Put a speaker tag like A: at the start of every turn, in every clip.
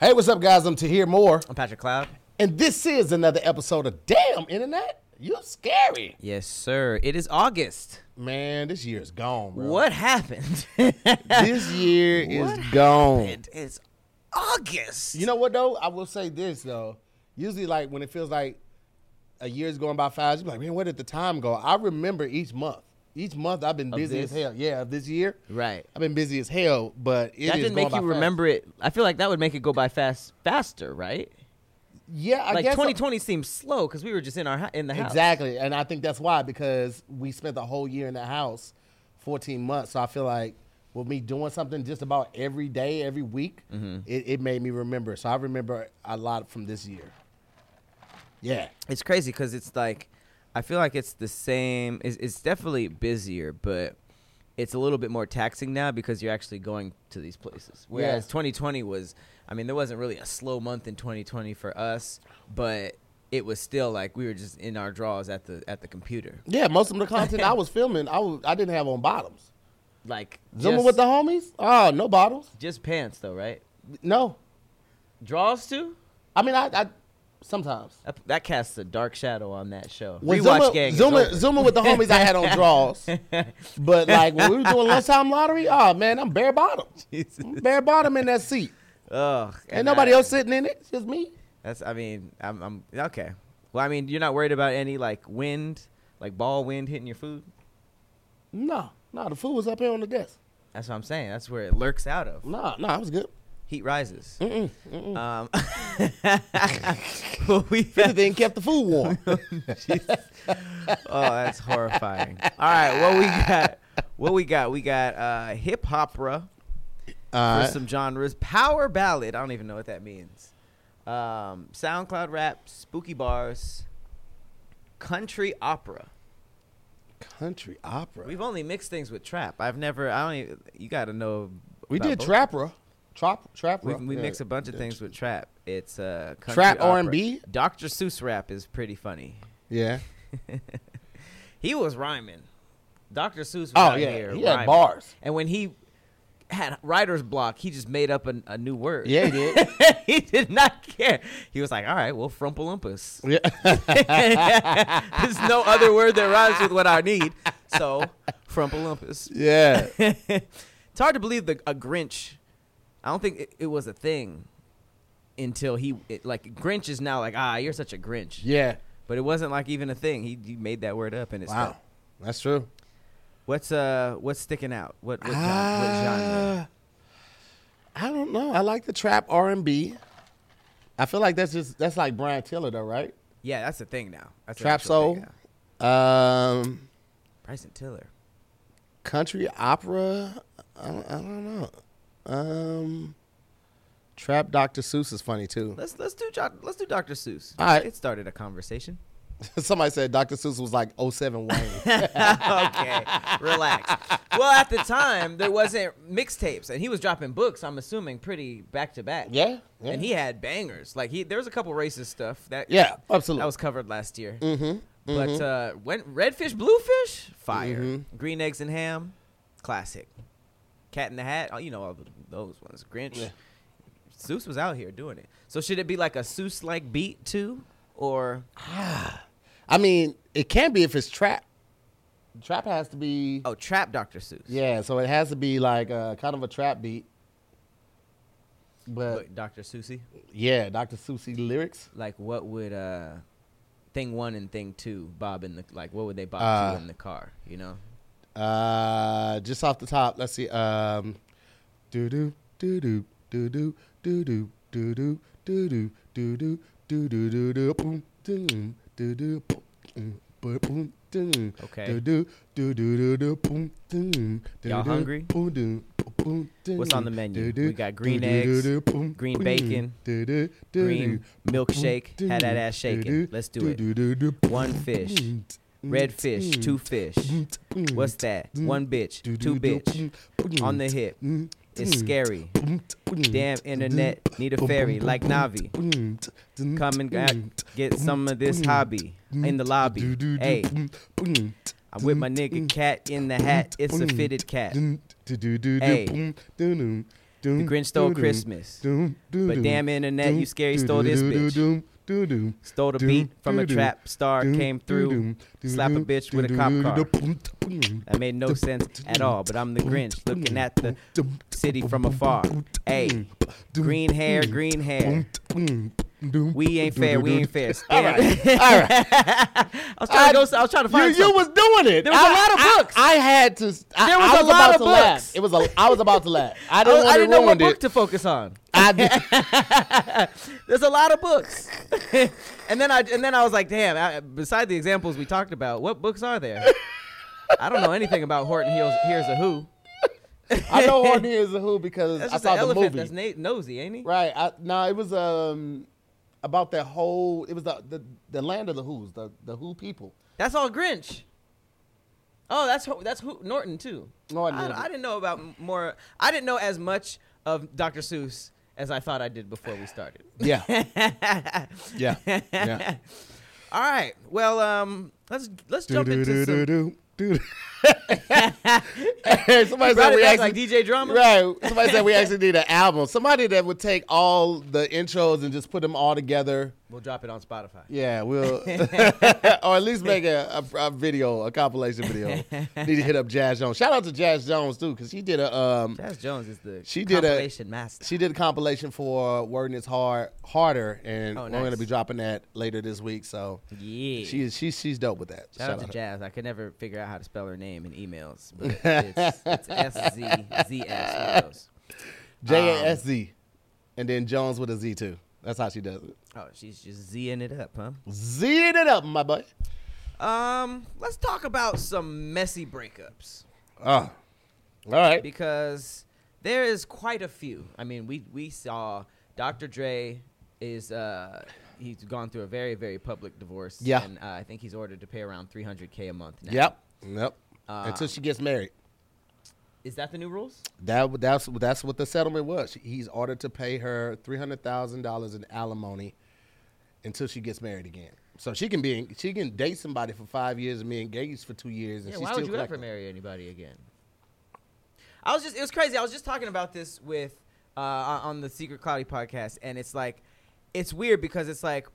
A: Hey, what's up, guys? I'm to hear more.
B: I'm Patrick Cloud.
A: And this is another episode of Damn Internet. You're scary.
B: Yes, sir. It is August.
A: Man, this year is gone, bro.
B: What happened?
A: This year
B: What
A: is gone.
B: happened? It's August.
A: You know what, though? I will say this, though. Usually, like, when it feels like a year's going by fast, you're like, man, where did the time go? I remember each month. Each month, I've been busy as hell. Yeah, this year.
B: Right.
A: I've been busy as hell, but it
B: that didn't make you
A: fast.
B: remember it. I feel like that would make it go by fast faster, right?
A: Yeah, I
B: like
A: guess.
B: 2020 seems slow because we were just in our in the house.
A: Exactly. And I think that's why, because we spent the whole year in the house, 14 months. So I feel like with me doing something just about every day, every week,
B: Mm-hmm.
A: it, it made me remember. So I remember a lot from this year. Yeah.
B: It's crazy because it's like I feel like it's the same. It's, it's definitely busier, but it's a little bit more taxing now because you're actually going to these places. Whereas
A: Yeah.
B: 2020 was, I mean, there wasn't really a slow month in 2020 for us, but it was still like we were just in our drawers at the at the computer,
A: Yeah, most of the content I was filming, I, was, I didn't have on bottoms.
B: like
A: Zooming with the homies? Oh, no bottoms.
B: just pants though, right?
A: No.
B: Draws too.
A: I mean, I, I sometimes.
B: That, that casts a dark shadow on that show.
A: When
B: Rewatch
A: zooming,
B: gang is
A: zooming, zooming with the homies, I had on draws. but like when we were doing lunchtime lottery, oh man, I'm bare bottom. I'm bare bottom in that seat.
B: Ugh,
A: Ain't
B: and
A: nobody
B: I-
A: else sitting in it. It's just me.
B: That's. I mean, I'm. I'm okay. Well, I mean, you're not worried about any like wind, like ball wind hitting your food.
A: No, no, the food was up here on the desk.
B: That's what I'm saying. That's where it lurks out of.
A: No, no, it was good.
B: Heat rises.
A: Mm-mm, mm-mm.
B: Um, well, we
A: Everything kept the food warm.
B: oh, that's horrifying. All right, what we got? What we got? We got uh, hip opera for
A: Uh,
B: some genres. Power ballad. I don't even know what that means. Um, SoundCloud rap, spooky bars, country opera.
A: country opera.
B: We've only mixed things with trap. I've never. I don't. Even, you got to know.
A: We did
B: both.
A: trapper, trap, trapper.
B: We, we
A: Yeah.
B: mix a bunch of things with trap. It's uh, country
A: Trap
B: opera.
A: R&B?
B: Dr. Seuss rap is pretty funny.
A: Yeah.
B: He was rhyming. Dr. Seuss was
A: Oh yeah,
B: here
A: he had bars.
B: And when he had writer's block, he just made up a, a new word.
A: Yeah, he did.
B: he did not care. He was like, all right, well, frumpalumpus.
A: Yeah.
B: There's no other word that rhymes with what I need. So, frumpalumpus.
A: yeah.
B: it's hard to believe the a Grinch. I don't think it, it was a thing until he it, like Grinch is now like ah you're such a Grinch.
A: Yeah.
B: But it wasn't like even a thing. He, he made that word up and it's
A: Wow. That's true.
B: What's uh what's sticking out? What what, genre, what genre?
A: Uh, I don't know. I like the trap R and B. I feel like that's just that's like Brian Tiller though, right?
B: Yeah, that's the thing now. That's
A: Trap soul. Um,
B: Bryson Tiller.
A: country opera. I don't, I don't know. Um, trap Dr. Seuss is funny too.
B: Let's let's do let's do Dr. Seuss.
A: All right.
B: It started a conversation.
A: Somebody said Dr. Seuss was like 07 Wayne.
B: okay, relax. Well, at the time there wasn't mixtapes, and he was dropping books. I'm assuming pretty back to back.
A: yeah, yeah.
B: and he had bangers. Like he, there was a couple racist stuff that
A: yeah, absolutely.
B: that was covered last year.
A: mm-hmm.
B: But uh, when redfish, bluefish, fire.
A: Mhm.
B: Green eggs and ham, classic. Cat in the Hat, oh, you know all those ones. Grinch.
A: Yeah.
B: Seuss was out here doing it. So should it be like a Seuss like beat too, or
A: I mean, it can be if it's trap. Trap has to be.
B: oh trap Dr. Seuss?
A: Yeah, so it has to be like uh, kind of a trap beat. But
B: Dr. Seussy,
A: yeah, Dr. Susie lyrics.
B: like what would uh, thing one and thing two bob in the like what would they bob
A: Uh,
B: to in the car? You know.
A: Uh, just off the top, let's see. Um, do do do do do do do do do do do do do do do do do do boom do do boom boom ding
B: Okay.
A: do do do do do boom
B: Y'all hungry?
A: boom
B: What's on the menu? We got green eggs, green bacon, green milkshake. Had that ass shaking. Let's do it. One fish, red fish, two fish. What's that? One bitch, two bitch. On the hip. It's scary. Damn internet, need a ferry like Navi. Come and get some of this hobby in the lobby. Hey, I'm with my nigga cat in the hat. It's a fitted cat. Hey. The Grinch stole Christmas. But damn internet, you scary stole this bitch. Stole the beat from a trap star, came through, slap a bitch with a cop car. That made no sense at all, but I'm the Grinch looking at the city from afar. Hey, green hair, green hair. We ain't fair, we ain't fair.
A: All right, all right.
B: I was trying to go. I was trying to find.
A: you
B: something.
A: was doing it.
B: There was a
A: I-
B: lot of books.
A: I, had to. I,
B: There was
A: I
B: a
A: was
B: lot
A: about
B: of
A: to laugh.
B: books.
A: It was. A, I was about to laugh. I
B: I,
A: didn't want
B: I didn't know what
A: ruin
B: book
A: it.
B: to focus on.
A: I did.
B: There's a lot of books, and then I and then I was like, damn. I, beside the examples we talked about, what books are there? I don't know anything about Horton Hears, Hears a Who.
A: I know Horton is a who because
B: That's
A: I saw the movie.
B: that's na- nosy, ain't he?
A: Right. I, no, it was um about that whole. It was the the, the land of the Who's the the Who people.
B: That's all Grinch. Oh, that's who, that's who Norton too.
A: Norton,
B: I. I didn't know about more. I didn't know as much of Dr. Seuss as I thought I did before we started.
A: Yeah. yeah. Yeah.
B: All right. Well, um, let's let's jump into some.
A: Hey, Somebody said we actually
B: like DJ Drama.
A: Right. Somebody said we actually need an album. Somebody that would take all the intros and just put them all together.
B: We'll drop it on Spotify.
A: Yeah, we'll, or at least make a, a, a video, a compilation video. Need to hit up Jazz Jones. Shout out to Jazz Jones too, because she did a um,
B: Jazz Jones is the
A: She did a-
B: compilation master.
A: she did a compilation for Wording is Hard Harder, and
B: Oh,
A: we're gonna be dropping that later this week. So
B: yeah.
A: she she's she's dope with that.
B: Shout out to
A: her.
B: Jazz. I could never figure out how to spell her name in emails, but it's, it's S Z Z S.
A: J A S Z, and then Jones with a Z too. That's how she does it.
B: Oh, she's just Zing it up, huh?
A: Zing it up, my boy.
B: Um, let's talk about some messy breakups
A: Oh, all right.
B: because there is quite a few. I mean, we we saw Dr. Dre is uh he's gone through a very very public divorce.
A: Yeah.
B: and uh, I think he's ordered to pay around 300k a month. Now.
A: Yep, yep.
B: Uh,
A: Until she gets married.
B: Is that the new rules?
A: That that's that's what the settlement was. He's ordered to pay her three hundred thousand dollars in alimony until she gets married again. So she can be she can date somebody for five years and be engaged for two years. And
B: Yeah,
A: she's
B: why
A: still
B: would you ever marry anybody again? I was just, it was crazy. I was just talking about this with, uh, on the Secret Cloudy podcast, and it's like, it's weird because it's like,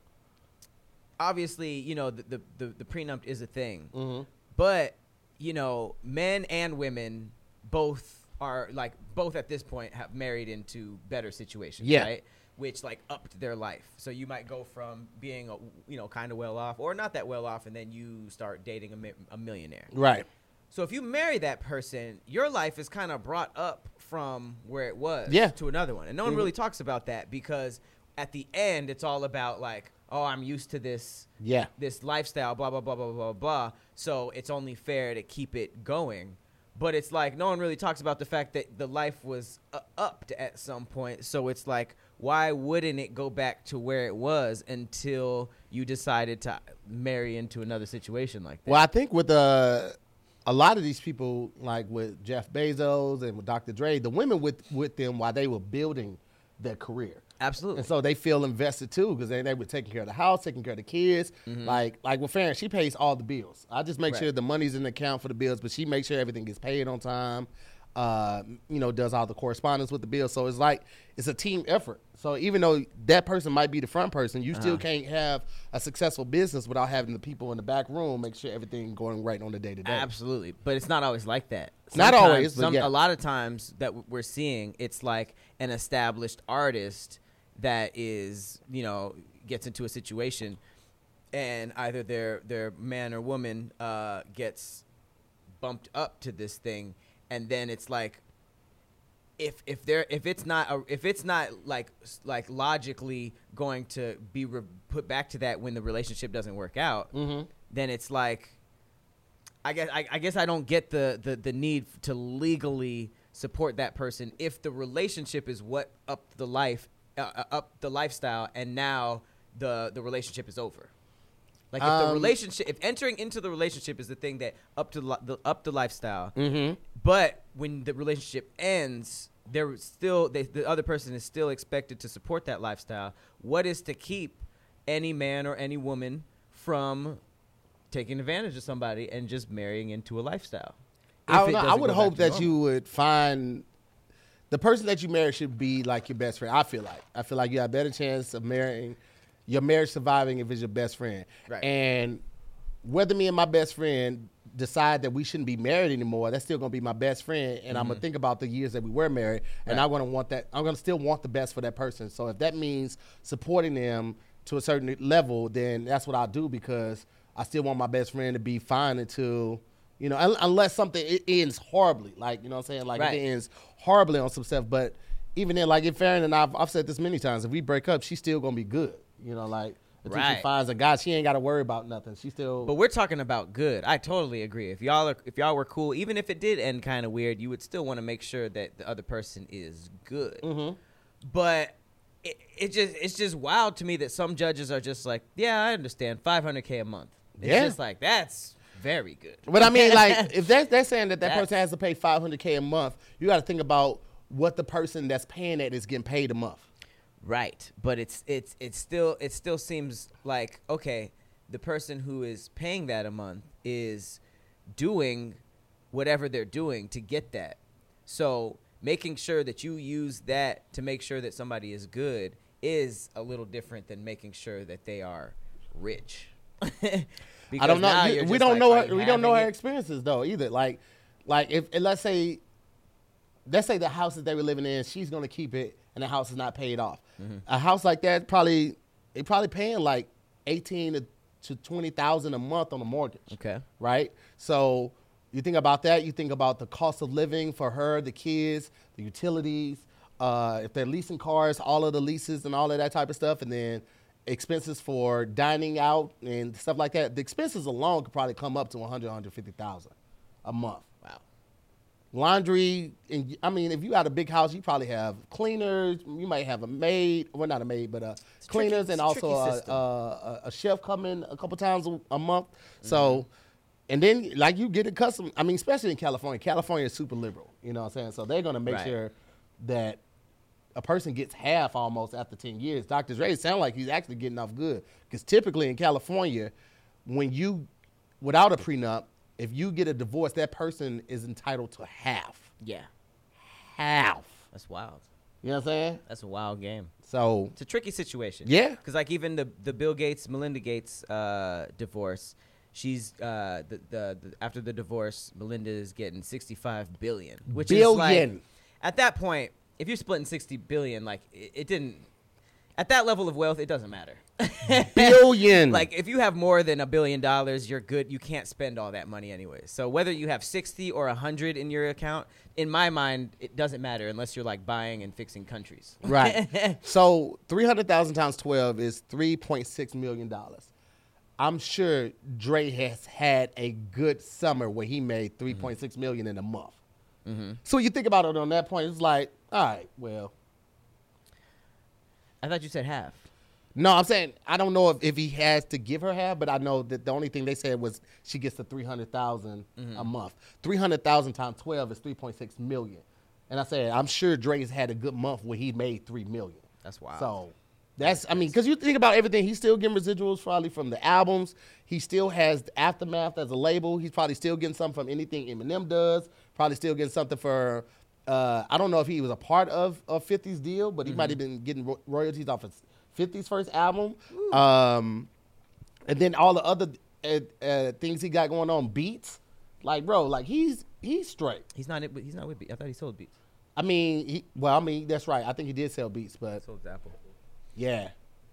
B: obviously, you know, the, the, the, the prenup is a thing,
A: Mhm.
B: but, you know, men and women both are, like, both at this point have married into better situations,
A: Yeah.
B: right? Which, like, upped their life. So you might go from being, a, you know, kind of well off or not that well off, and then you start dating a, mi- a millionaire.
A: Right.
B: So if you marry that person, your life is kind of brought up from where it was
A: Yeah.
B: to another one. And no one
A: Mhm.
B: really talks about that because at the end it's all about like, oh, I'm used to this
A: Yeah.
B: this lifestyle, blah blah blah blah blah blah. So it's only fair to keep it going. But it's like no one really talks about the fact that the life was uh, upped at some point. So it's like, why wouldn't it go back to where it was until you decided to marry into another situation like that?
A: Well, I think with uh, a lot of these people, like with Jeff Bezos and with Dr. Dre, the women with with them while they were building their career.
B: Absolutely.
A: And so they feel invested too because they, they were taking care of the house, taking care of the kids. Like like with Farron, she pays all the bills. I just make
B: Right.
A: sure the money's in the account for the bills, but she makes sure everything gets paid on time. Uh, you know, does all the correspondence with the bills. So it's like it's a team effort. So even though that person might be the front person, you still can't have a successful business without having the people in the back room make sure everything going right on the day to day.
B: Absolutely, but it's not always like that.
A: Not always,
B: some,
A: yeah.
B: a lot of times that we're seeing, it's like an established artist that is, you know, gets into a situation, and either their their man or woman uh, gets bumped up to this thing, and then it's like if if there if it's not a, if it's not like like logically going to be re- put back to that when the relationship doesn't work out,
A: Mhm.
B: then it's like I guess I, I guess I don't get the, the the need to legally support that person if the relationship is what up the life uh, uh, up the lifestyle and now the the relationship is over. Like if the
A: Um,
B: relationship if entering into the relationship is the thing that up to li- the up the lifestyle
A: Mm-hmm.
B: but when the relationship ends there still they, the other person is still expected to support that lifestyle. What is to keep any man or any woman from taking advantage of somebody and just marrying into a lifestyle?
A: I, don't
B: it
A: know, I
B: doesn't
A: would
B: go
A: hope
B: to
A: that you would find the person that you marry should be like your best friend. I feel like I feel like you have a better chance of marrying your marriage surviving if it's your best friend.
B: Right.
A: And whether me and my best friend decide that we shouldn't be married anymore, that's still gonna be my best friend, and I'm gonna mm-hmm. think about the years that we were married, and I'm gonna want that. I'm gonna still want the best for that person. So if that means supporting them to a certain level, then that's what I'll do because I still want my best friend to be fine until. You know, un- unless something it ends horribly, like you know what I'm saying, like
B: Right.
A: it ends horribly on some stuff. But even then, like if Farron and I've, I've said this many times, if we break up, she's still gonna be good. You know, like until she finds a guy, she ain't got to worry about nothing. She still.
B: But we're talking about good. I totally agree. If y'all are, if y'all were cool, even if it did end kind of weird, you would still want to make sure that the other person is good.
A: Mhm.
B: But it, it just it's just wild to me that some judges are just like, yeah, I understand, 500k a month. It's
A: Yeah.
B: just like that's very good.
A: But I mean, like, if they're, they're saying that that
B: That's-
A: person has to pay 500K a month, you got to think about what the person that's paying that is getting paid a month.
B: Right, but it's it's it's still it still seems like okay, the person who is paying that a month is doing whatever they're doing to get that. So making sure that you use that to make sure that somebody is good is a little different than making sure that they are rich.
A: I don't know. You- we don't
B: like,
A: know. Her, we don't know her experiences though either. Like, like if and let's say, let's say the house that they were living in, she's gonna keep it, and the house is not paid off.
B: Mm-hmm.
A: A house like that probably they probably paying like eighteen to, to twenty thousand a month on a mortgage.
B: Okay.
A: right? So you think about that. You think about the cost of living for her, the kids, the utilities. Uh, if they're leasing cars, all of the leases and all of that type of stuff, and then expenses for dining out and stuff like that. The expenses alone could probably come up to 100, 150,000 a month.
B: Wow.
A: Laundry, and I mean, if you got a big house, you probably have cleaners. You might have a maid, well, not a maid, but uh,
B: tricky-
A: cleaners,
B: it's
A: and also a, a, a, a chef coming a couple times a, a month.
B: Mm-hmm.
A: So, and then like you get a accustomed. I mean, especially in California, California is super liberal. You know what I'm saying? So they're gonna make
B: Right.
A: sure that a person gets half almost after 10 years. Dr. Dre sound like he's actually getting off good because typically in California, when you without a prenup, if you get a divorce, that person is entitled to half.
B: Yeah,
A: Half.
B: that's wild.
A: You know what I'm saying?
B: That's a wild game.
A: So
B: It's a tricky situation.
A: Yeah.
B: Because like even the the Bill Gates Melinda Gates uh, divorce, she's uh, the, the the after the divorce, Melinda is getting sixty five billion, which is like at that point, if you're splitting sixty billion, like it, it didn't. At that level of wealth, it doesn't matter.
A: billion.
B: like if you have more than a billion dollars, you're good. You can't spend all that money anyway. So whether you have sixty or hundred in your account, in my mind, it doesn't matter unless you're like buying and fixing countries.
A: right. so 300,000 times 12 is 3.6 million dollars. I'm sure Dre has had a good summer where he made 3.6 million in a month. Mm-hmm. So you think about it on that point, it's like, all right, well,
B: I thought you said half.
A: no, I'm saying I don't know if, if he has to give her half, but I know that the only thing they said was she gets the 300,000 mm-hmm. a month. 300,000 times 12 is 3.6 million. And I said, I'm sure Dre's had a good month where he made 3 million.
B: That's wild.
A: So that's, I mean, because you think about everything, he's still getting residuals probably from the albums. He still has the Aftermath as a label. He's probably still getting something from anything Eminem does. Probably still getting something for, uh, I don't know if he was a part of, of 50's deal, but he might have been getting ro- royalties off of 50's first album. Um, and then all the other uh, uh, things he got going on, beats. Like, bro, like he's he's straight.
B: He's not. He's not with. Beats. I thought he sold Beats.
A: I mean, he, well, I mean, that's right. I think he did sell beats, but
B: Sold Apple.
A: yeah.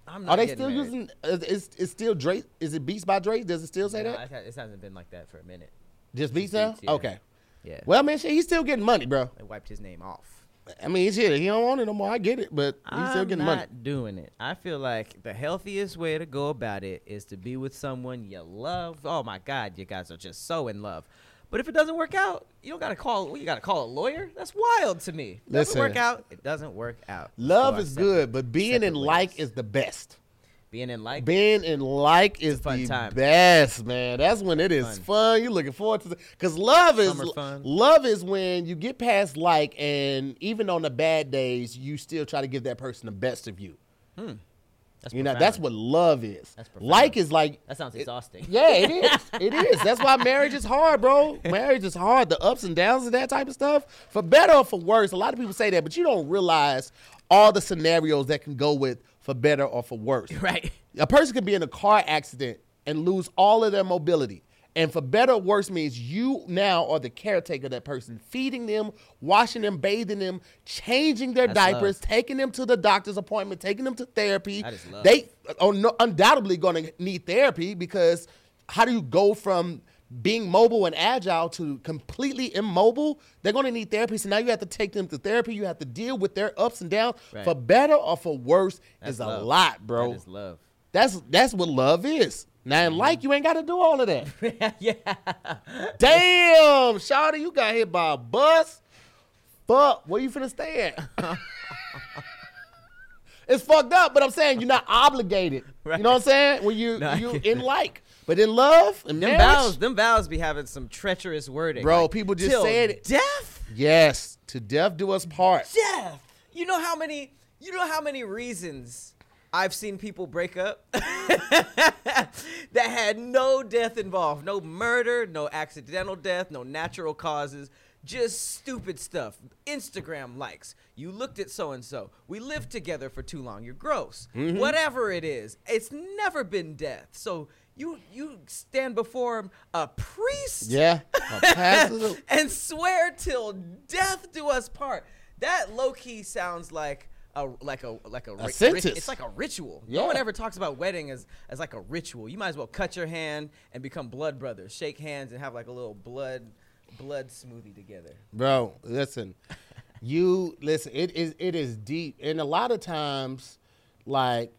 B: I'm not
A: Are they still
B: married.
A: using? Is, is, is still Drake? Is it Beats by Drake? Does it still say
B: No,
A: that?
B: it, hasn't been like that for a minute.
A: Just Beats now?
B: Yeah.
A: Okay.
B: Yeah.
A: Well, man, shit, he's still getting money, bro.
B: They wiped his name off.
A: I mean, he's here. he don't want it no more. I get it, but he's still getting money.
B: I'm
A: getting
B: not doing it. I feel like the healthiest way to go about it is to be with someone you love. Oh my God, you guys are just so in love. But if it doesn't work out, you don't gotta call. You gotta call a lawyer. That's wild to me. It doesn't work out. It doesn't work out.
A: Love
B: Go
A: is good, but being in
B: separate
A: like is the best.
B: Being in like.
A: Being in like is
B: fun
A: the
B: time.
A: best, man. That's when it is
B: Fun.
A: fun. You're looking forward to it. Because love is
B: fun.
A: love is when you get past like, and even on the bad days, you still try to give that person the best of you. Hmm.
B: That's
A: You know,
B: profound.
A: that's what love is.
B: That's profound.
A: like is like
B: That sounds exhausting.
A: Yeah, it is. It is. That's why marriage is hard, bro. Marriage is hard. The ups and downs of that type of stuff. For better or for worse, a lot of people say that, but you don't realize all the scenarios that can go with for better or for worse.
B: Right.
A: A person could be in a car accident and lose all of their mobility. And for better or worse means you now are the caretaker of that person, feeding them, washing them, bathing them, changing their
B: That's
A: diapers,
B: love.
A: taking them to the doctor's appointment, taking them to therapy.
B: That is love.
A: They uh, are undoubtedly going to need therapy because how do you go from being mobile and agile to completely immobile? They're going to need therapy. So now you have to take them to therapy. You have to deal with their ups and downs.
B: Right.
A: For better or for worse
B: That's
A: is a
B: love.
A: lot, bro.
B: That is love.
A: That's that's what love is. Now in mm-hmm. like you ain't got to do all of that.
B: yeah.
A: Damn, Shawty, you got hit by a bus. Fuck, where you finna stay at? it's fucked up, but I'm saying you're not obligated.
B: Right.
A: You know what I'm saying? When you
B: No,
A: you in like, but in love and
B: Them
A: marriage,
B: vows, them vows be having some treacherous wording.
A: Bro,
B: like,
A: people just
B: till
A: said it.
B: Death.
A: yes, to death do us part.
B: Death. You know how many? You know how many reasons I've seen people break up that had no death involved, no murder, no accidental death, no natural causes. Just stupid stuff. Instagram likes. You looked at so and so. We lived together for too long. You're gross.
A: Mm-hmm.
B: Whatever it is, it's never been death. So you you stand before a priest
A: Yeah, a
B: and swear till death do us part. That low key sounds like a like a like a, ri- rit-
A: sentence.
B: it's like a ritual. No one ever talks about wedding as as like a ritual. You might as well cut your hand and become blood brothers, shake hands and have like a little blood blood smoothie together.
A: bro listen you listen it is it is deep and a lot of times like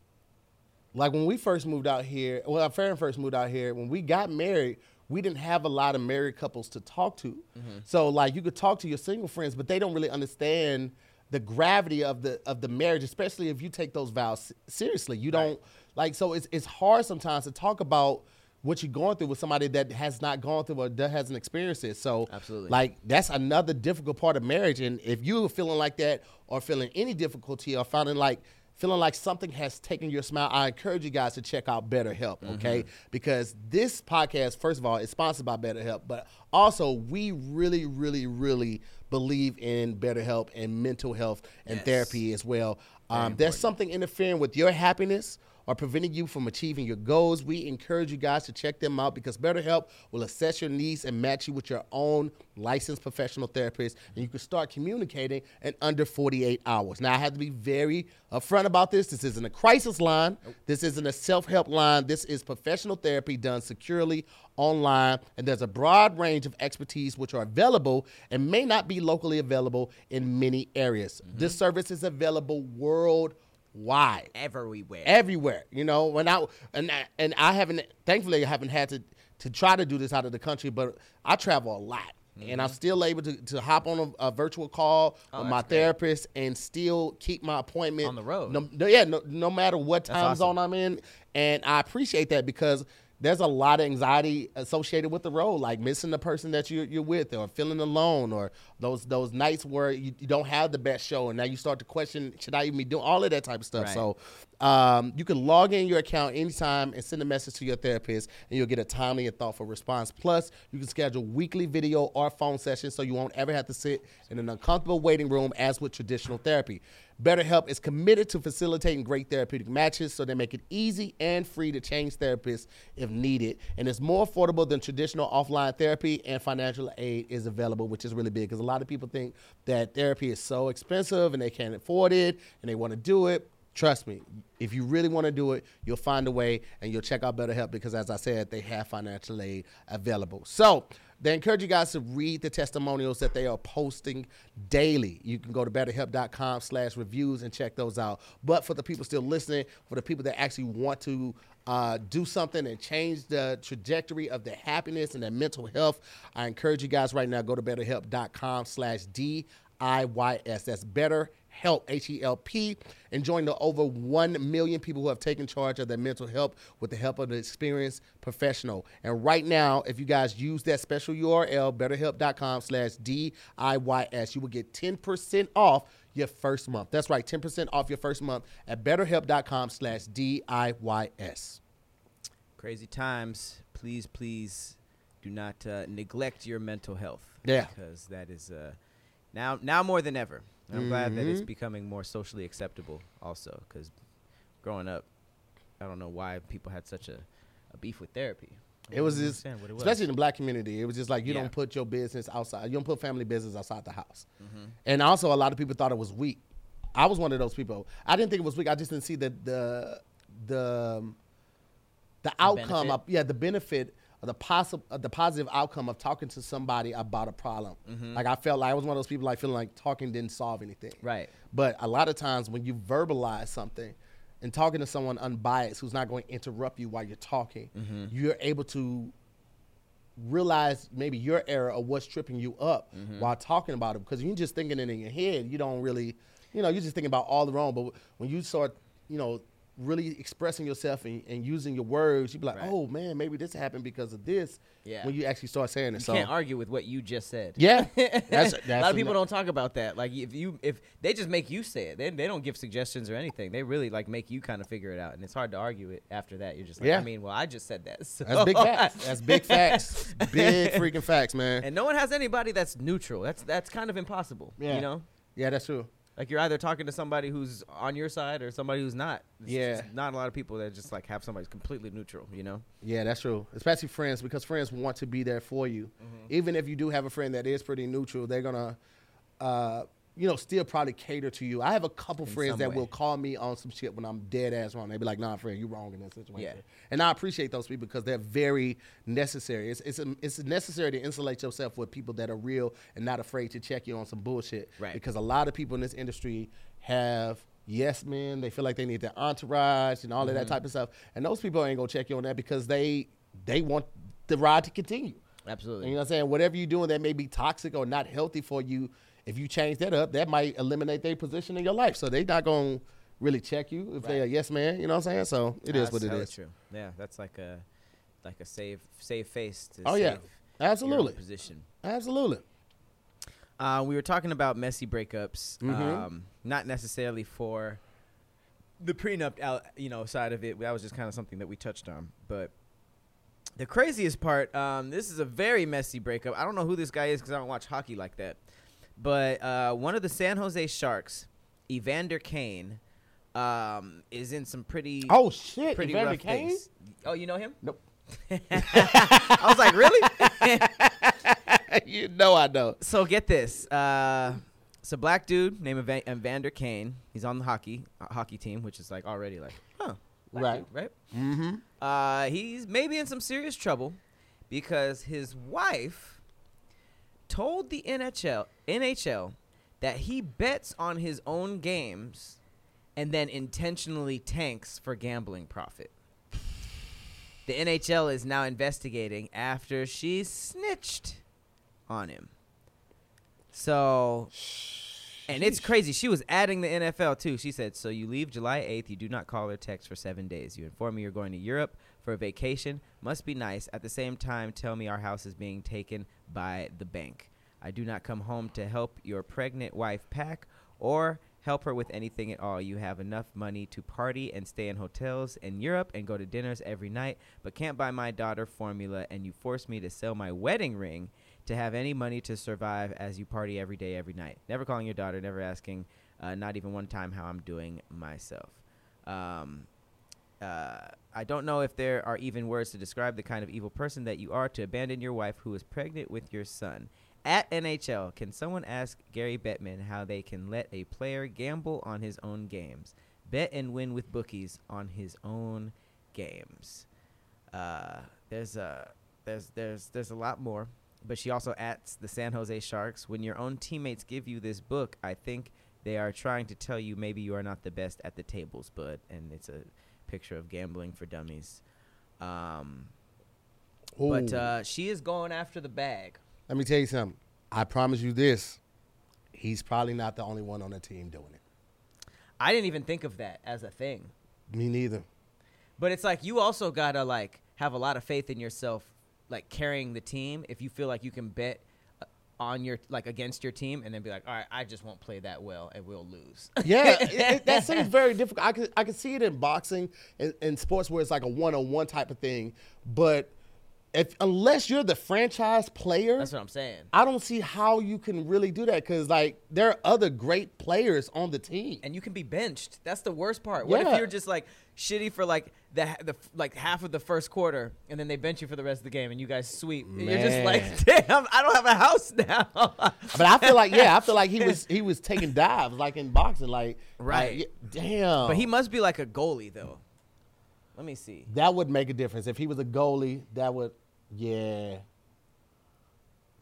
A: like when we first moved out here well our Farron first moved out here when we got married we didn't have a lot of married couples to talk to. Mm-hmm. So like you could talk to your single friends but they don't really understand the gravity of the of the marriage especially if you take those vows seriously. You don't like so it's it's hard sometimes to talk about what you're going through with somebody that has not gone through or that hasn't experienced it. So
B: Absolutely.
A: like that's another difficult part of marriage. And if you're feeling like that or feeling any difficulty or feeling like feeling like something has taken your smile i encourage you guys to check out betterhelp okay? Because this podcast first of all is sponsored by betterhelp but also we really really really believe in betterhelp and mental health and
B: Yes.
A: therapy as well. Um, there's something interfering with your happiness or preventing you from achieving your goals, we encourage you guys to check them out because BetterHelp will assess your needs and match you with your own licensed professional therapist, and you can start communicating in under 48 hours. Now, I have to be very upfront about this. This isn't a crisis line. This isn't a self-help line. This is professional therapy done securely online, and there's a broad range of expertise which are available and may not be locally available in many areas. Mm-hmm. This service is available worldwide
B: Everywhere.
A: everywhere. You know, when I and I, and I haven't, thankfully, I haven't had to to try to do this out of the country, but I travel a lot. And I'm mm-hmm. still able to, to hop on a, a virtual call oh, with my
B: that's great.
A: therapist and still keep my appointment
B: On the road.
A: No, yeah, no, no matter what time
B: awesome.
A: zone I'm in, and I appreciate that because there's a lot of anxiety associated with the road, like missing the person that you're, you're with, or feeling alone, or those those nights where you, you don't have the best show, and now you start to question, should I even be doing all of that type of stuff?
B: Right.
A: So um, you can log in your account anytime and send a message to your therapist, and you'll get a timely and thoughtful response. Plus, you can schedule weekly video or phone sessions so you won't ever have to sit in an uncomfortable waiting room as with traditional therapy. BetterHelp is committed to facilitating great therapeutic matches so they make it easy and free to change therapists if needed. And it's more affordable than traditional offline therapy, and financial aid is available, which is really big because a lot of people think that therapy is so expensive and they can't afford it and they want to do it. Trust me, if you really want to do it, you'll find a way and you'll check out BetterHelp because, as I said, they have financial aid available. So they encourage you guys to read the testimonials that they are posting daily. You can go to betterhelp.com slash reviews and check those out. But for the people still listening, for the people that actually want to uh, do something and change the trajectory of their happiness and their mental health, I encourage you guys right now, go to betterhelp.com slash D-I-Y-S. That's better Help, H E L P, and join the over 1 million people who have taken charge of their mental health with the help of an experienced professional. And right now, if you guys use that special URL, betterhelp.com slash DIYS, you will get 10% off your first month. That's right, 10% off your first month at betterhelp.com slash DIYS.
B: Crazy times. Please, please do not uh, neglect your mental health.
A: Yeah.
B: Because that is uh, now, now more than ever. And I'm glad that it's
A: Mm-hmm.
B: becoming more socially acceptable also because growing up, I don't know why people had such a, a beef with therapy. I
A: It was just,
B: it was.
A: especially in the black community, it was just like you
B: Yeah.
A: don't put your business outside. You don't put family business outside the house.
B: Mm-hmm.
A: And also, a lot of people thought it was weak. I was one of those people. I didn't think it was weak. I just didn't see the the the um, the outcome
B: benefit?
A: of yeah the benefit the possible the positive outcome of talking to somebody about a problem.
B: Mm-hmm.
A: Like I felt like I was one of those people like feeling like talking didn't solve anything.
B: Right.
A: But a lot of times when you verbalize something and talking to someone unbiased who's not going to interrupt you while you're talking,
B: Mm-hmm.
A: you're able to realize maybe your error or what's tripping you up
B: Mm-hmm.
A: while talking about it. Because you're just thinking it in your head, you don't really, you know, you're just thinking about all the wrong. But when you start, you know, really expressing yourself and, and using your words, you'd be like,
B: Right.
A: oh man, maybe this happened because of this.
B: Yeah.
A: When you actually start saying it.
B: You
A: so
B: can't argue with what you just said.
A: yeah, that's,
B: a lot of people don't talk about that. Like if you if they just make you say it, they, they don't give suggestions or anything. They really like make you kind of figure it out, and it's hard to argue it after that. You're just like,
A: Yeah.
B: I mean, well, I just said that. So.
A: That's big facts. That's big facts. Big freaking facts, man.
B: and no one has anybody that's neutral. That's that's kind of impossible.
A: Yeah.
B: You know,
A: Yeah, that's true.
B: Like you're either talking to somebody who's on your side or somebody who's not. There's
A: Yeah.
B: not a lot of people that just like have somebody completely neutral. You know.
A: Yeah, that's true. Especially friends, because friends want to be there for you.
B: Mm-hmm.
A: Even if you do have a friend that is pretty neutral, they're gonna, uh, you know, still probably cater to you. I have a couple
B: In
A: friends that
B: way.
A: will call me on some shit when I'm dead ass wrong. They be like, "Nah, friend, you wrong in that situation."
B: Yeah.
A: And I appreciate those people because they're very necessary. It's it's it's necessary to insulate yourself with people that are real and not afraid to check you on some bullshit.
B: Right.
A: Because a lot of people in this industry have yes men. They feel like they need their entourage and all of that
B: Mm-hmm.
A: type of stuff. And those people ain't gonna check you on that because they they want the ride to continue.
B: Absolutely.
A: You know what I'm saying? Whatever you're doing that may be toxic or not healthy for you, if you change that up, that might eliminate their position in your life. So they not gonna really check you if they're a yes man. You know what I'm saying? So it is what it is.
B: True. Yeah, that's like a like a save save face to
A: Oh,
B: save
A: yeah. Absolutely.
B: position.
A: Absolutely.
B: Uh, we were talking about messy breakups,
A: Mhm.
B: um, not necessarily for the prenup, out, you know, side of it. That was just kind of something that we touched on. But the craziest part, um, this is a very messy breakup. I don't know who this guy is because I don't watch hockey like that. But uh, one of the San Jose Sharks, Evander Kane, um, is in some pretty
A: Oh shit!
B: pretty
A: Evander
B: rough
A: Kane?
B: things. Oh, you know him?
A: Nope.
B: I was like, really?
A: you know I know.
B: So get this. Uh, it's a black dude named Evan- Evander Kane. He's on the hockey uh, hockey team, which is like already like, huh,
A: Right.
B: dude, right?
A: Mm-hmm.
B: Uh, he's maybe in some serious trouble because his wife told the NHL NHL that he bets on his own games and then intentionally tanks for gambling profit. The NHL is now investigating after she snitched on him. So, and it's crazy. She was adding the NFL too. She said, "So you leave July 8th. You do not call or text for seven days. You inform me you're going to Europe for a vacation. Must be nice. At the same time, tell me our house is being taken by the bank. I do not come home to help your pregnant wife pack or help her with anything at all. You have enough money to party and stay in hotels in Europe and go to dinners every night, but can't buy my daughter formula, and you force me to sell my wedding ring to have any money to survive as you party every day, every night. Never calling your daughter, never asking, uh, not even one time, how I'm doing myself. Um, uh, I don't know if there are even words to describe the kind of evil person that you are to abandon your wife who is pregnant with your son. At NHL, can someone ask Gary Bettman how they can let a player gamble on his own games? Bet and win with bookies on his own games. Uh, there's a there's there's there's a lot more. but she also adds the San Jose Sharks. When your own teammates give you this book, I think they are trying to tell you maybe you are not the best at the tables, but and it's a picture of gambling for dummies. Um, but uh, she is going after the bag.
A: Let me tell you something. I promise you this. He's probably not the only one on the team doing it.
B: I didn't even think of that as a thing.
A: Me neither.
B: But it's like you also gotta like have a lot of faith in yourself, like carrying the team. If you feel like you can bet on your like against your team, and then be like, all right, I just won't play that well, and we'll lose.
A: Yeah, it, it- that seems very difficult. I could I could see it in boxing and, and sports where it's like a one on one type of thing, but if unless you're the franchise player,
B: That's what I'm saying.
A: I don't see how you can really do that because like there are other great players on the team.
B: And you can be benched. That's the worst part. What
A: Yeah.
B: if you're just like shitty for like the the like half of the first quarter, and then they bench you for the rest of the game, and you guys sweep? And You're just like, damn, I don't have a house now.
A: But I feel like yeah, I feel like he was he was taking dives like in boxing, like
B: Right.
A: like, damn.
B: but he must be like a goalie though. Let me see.
A: that would make a difference if he was a goalie. That would yeah.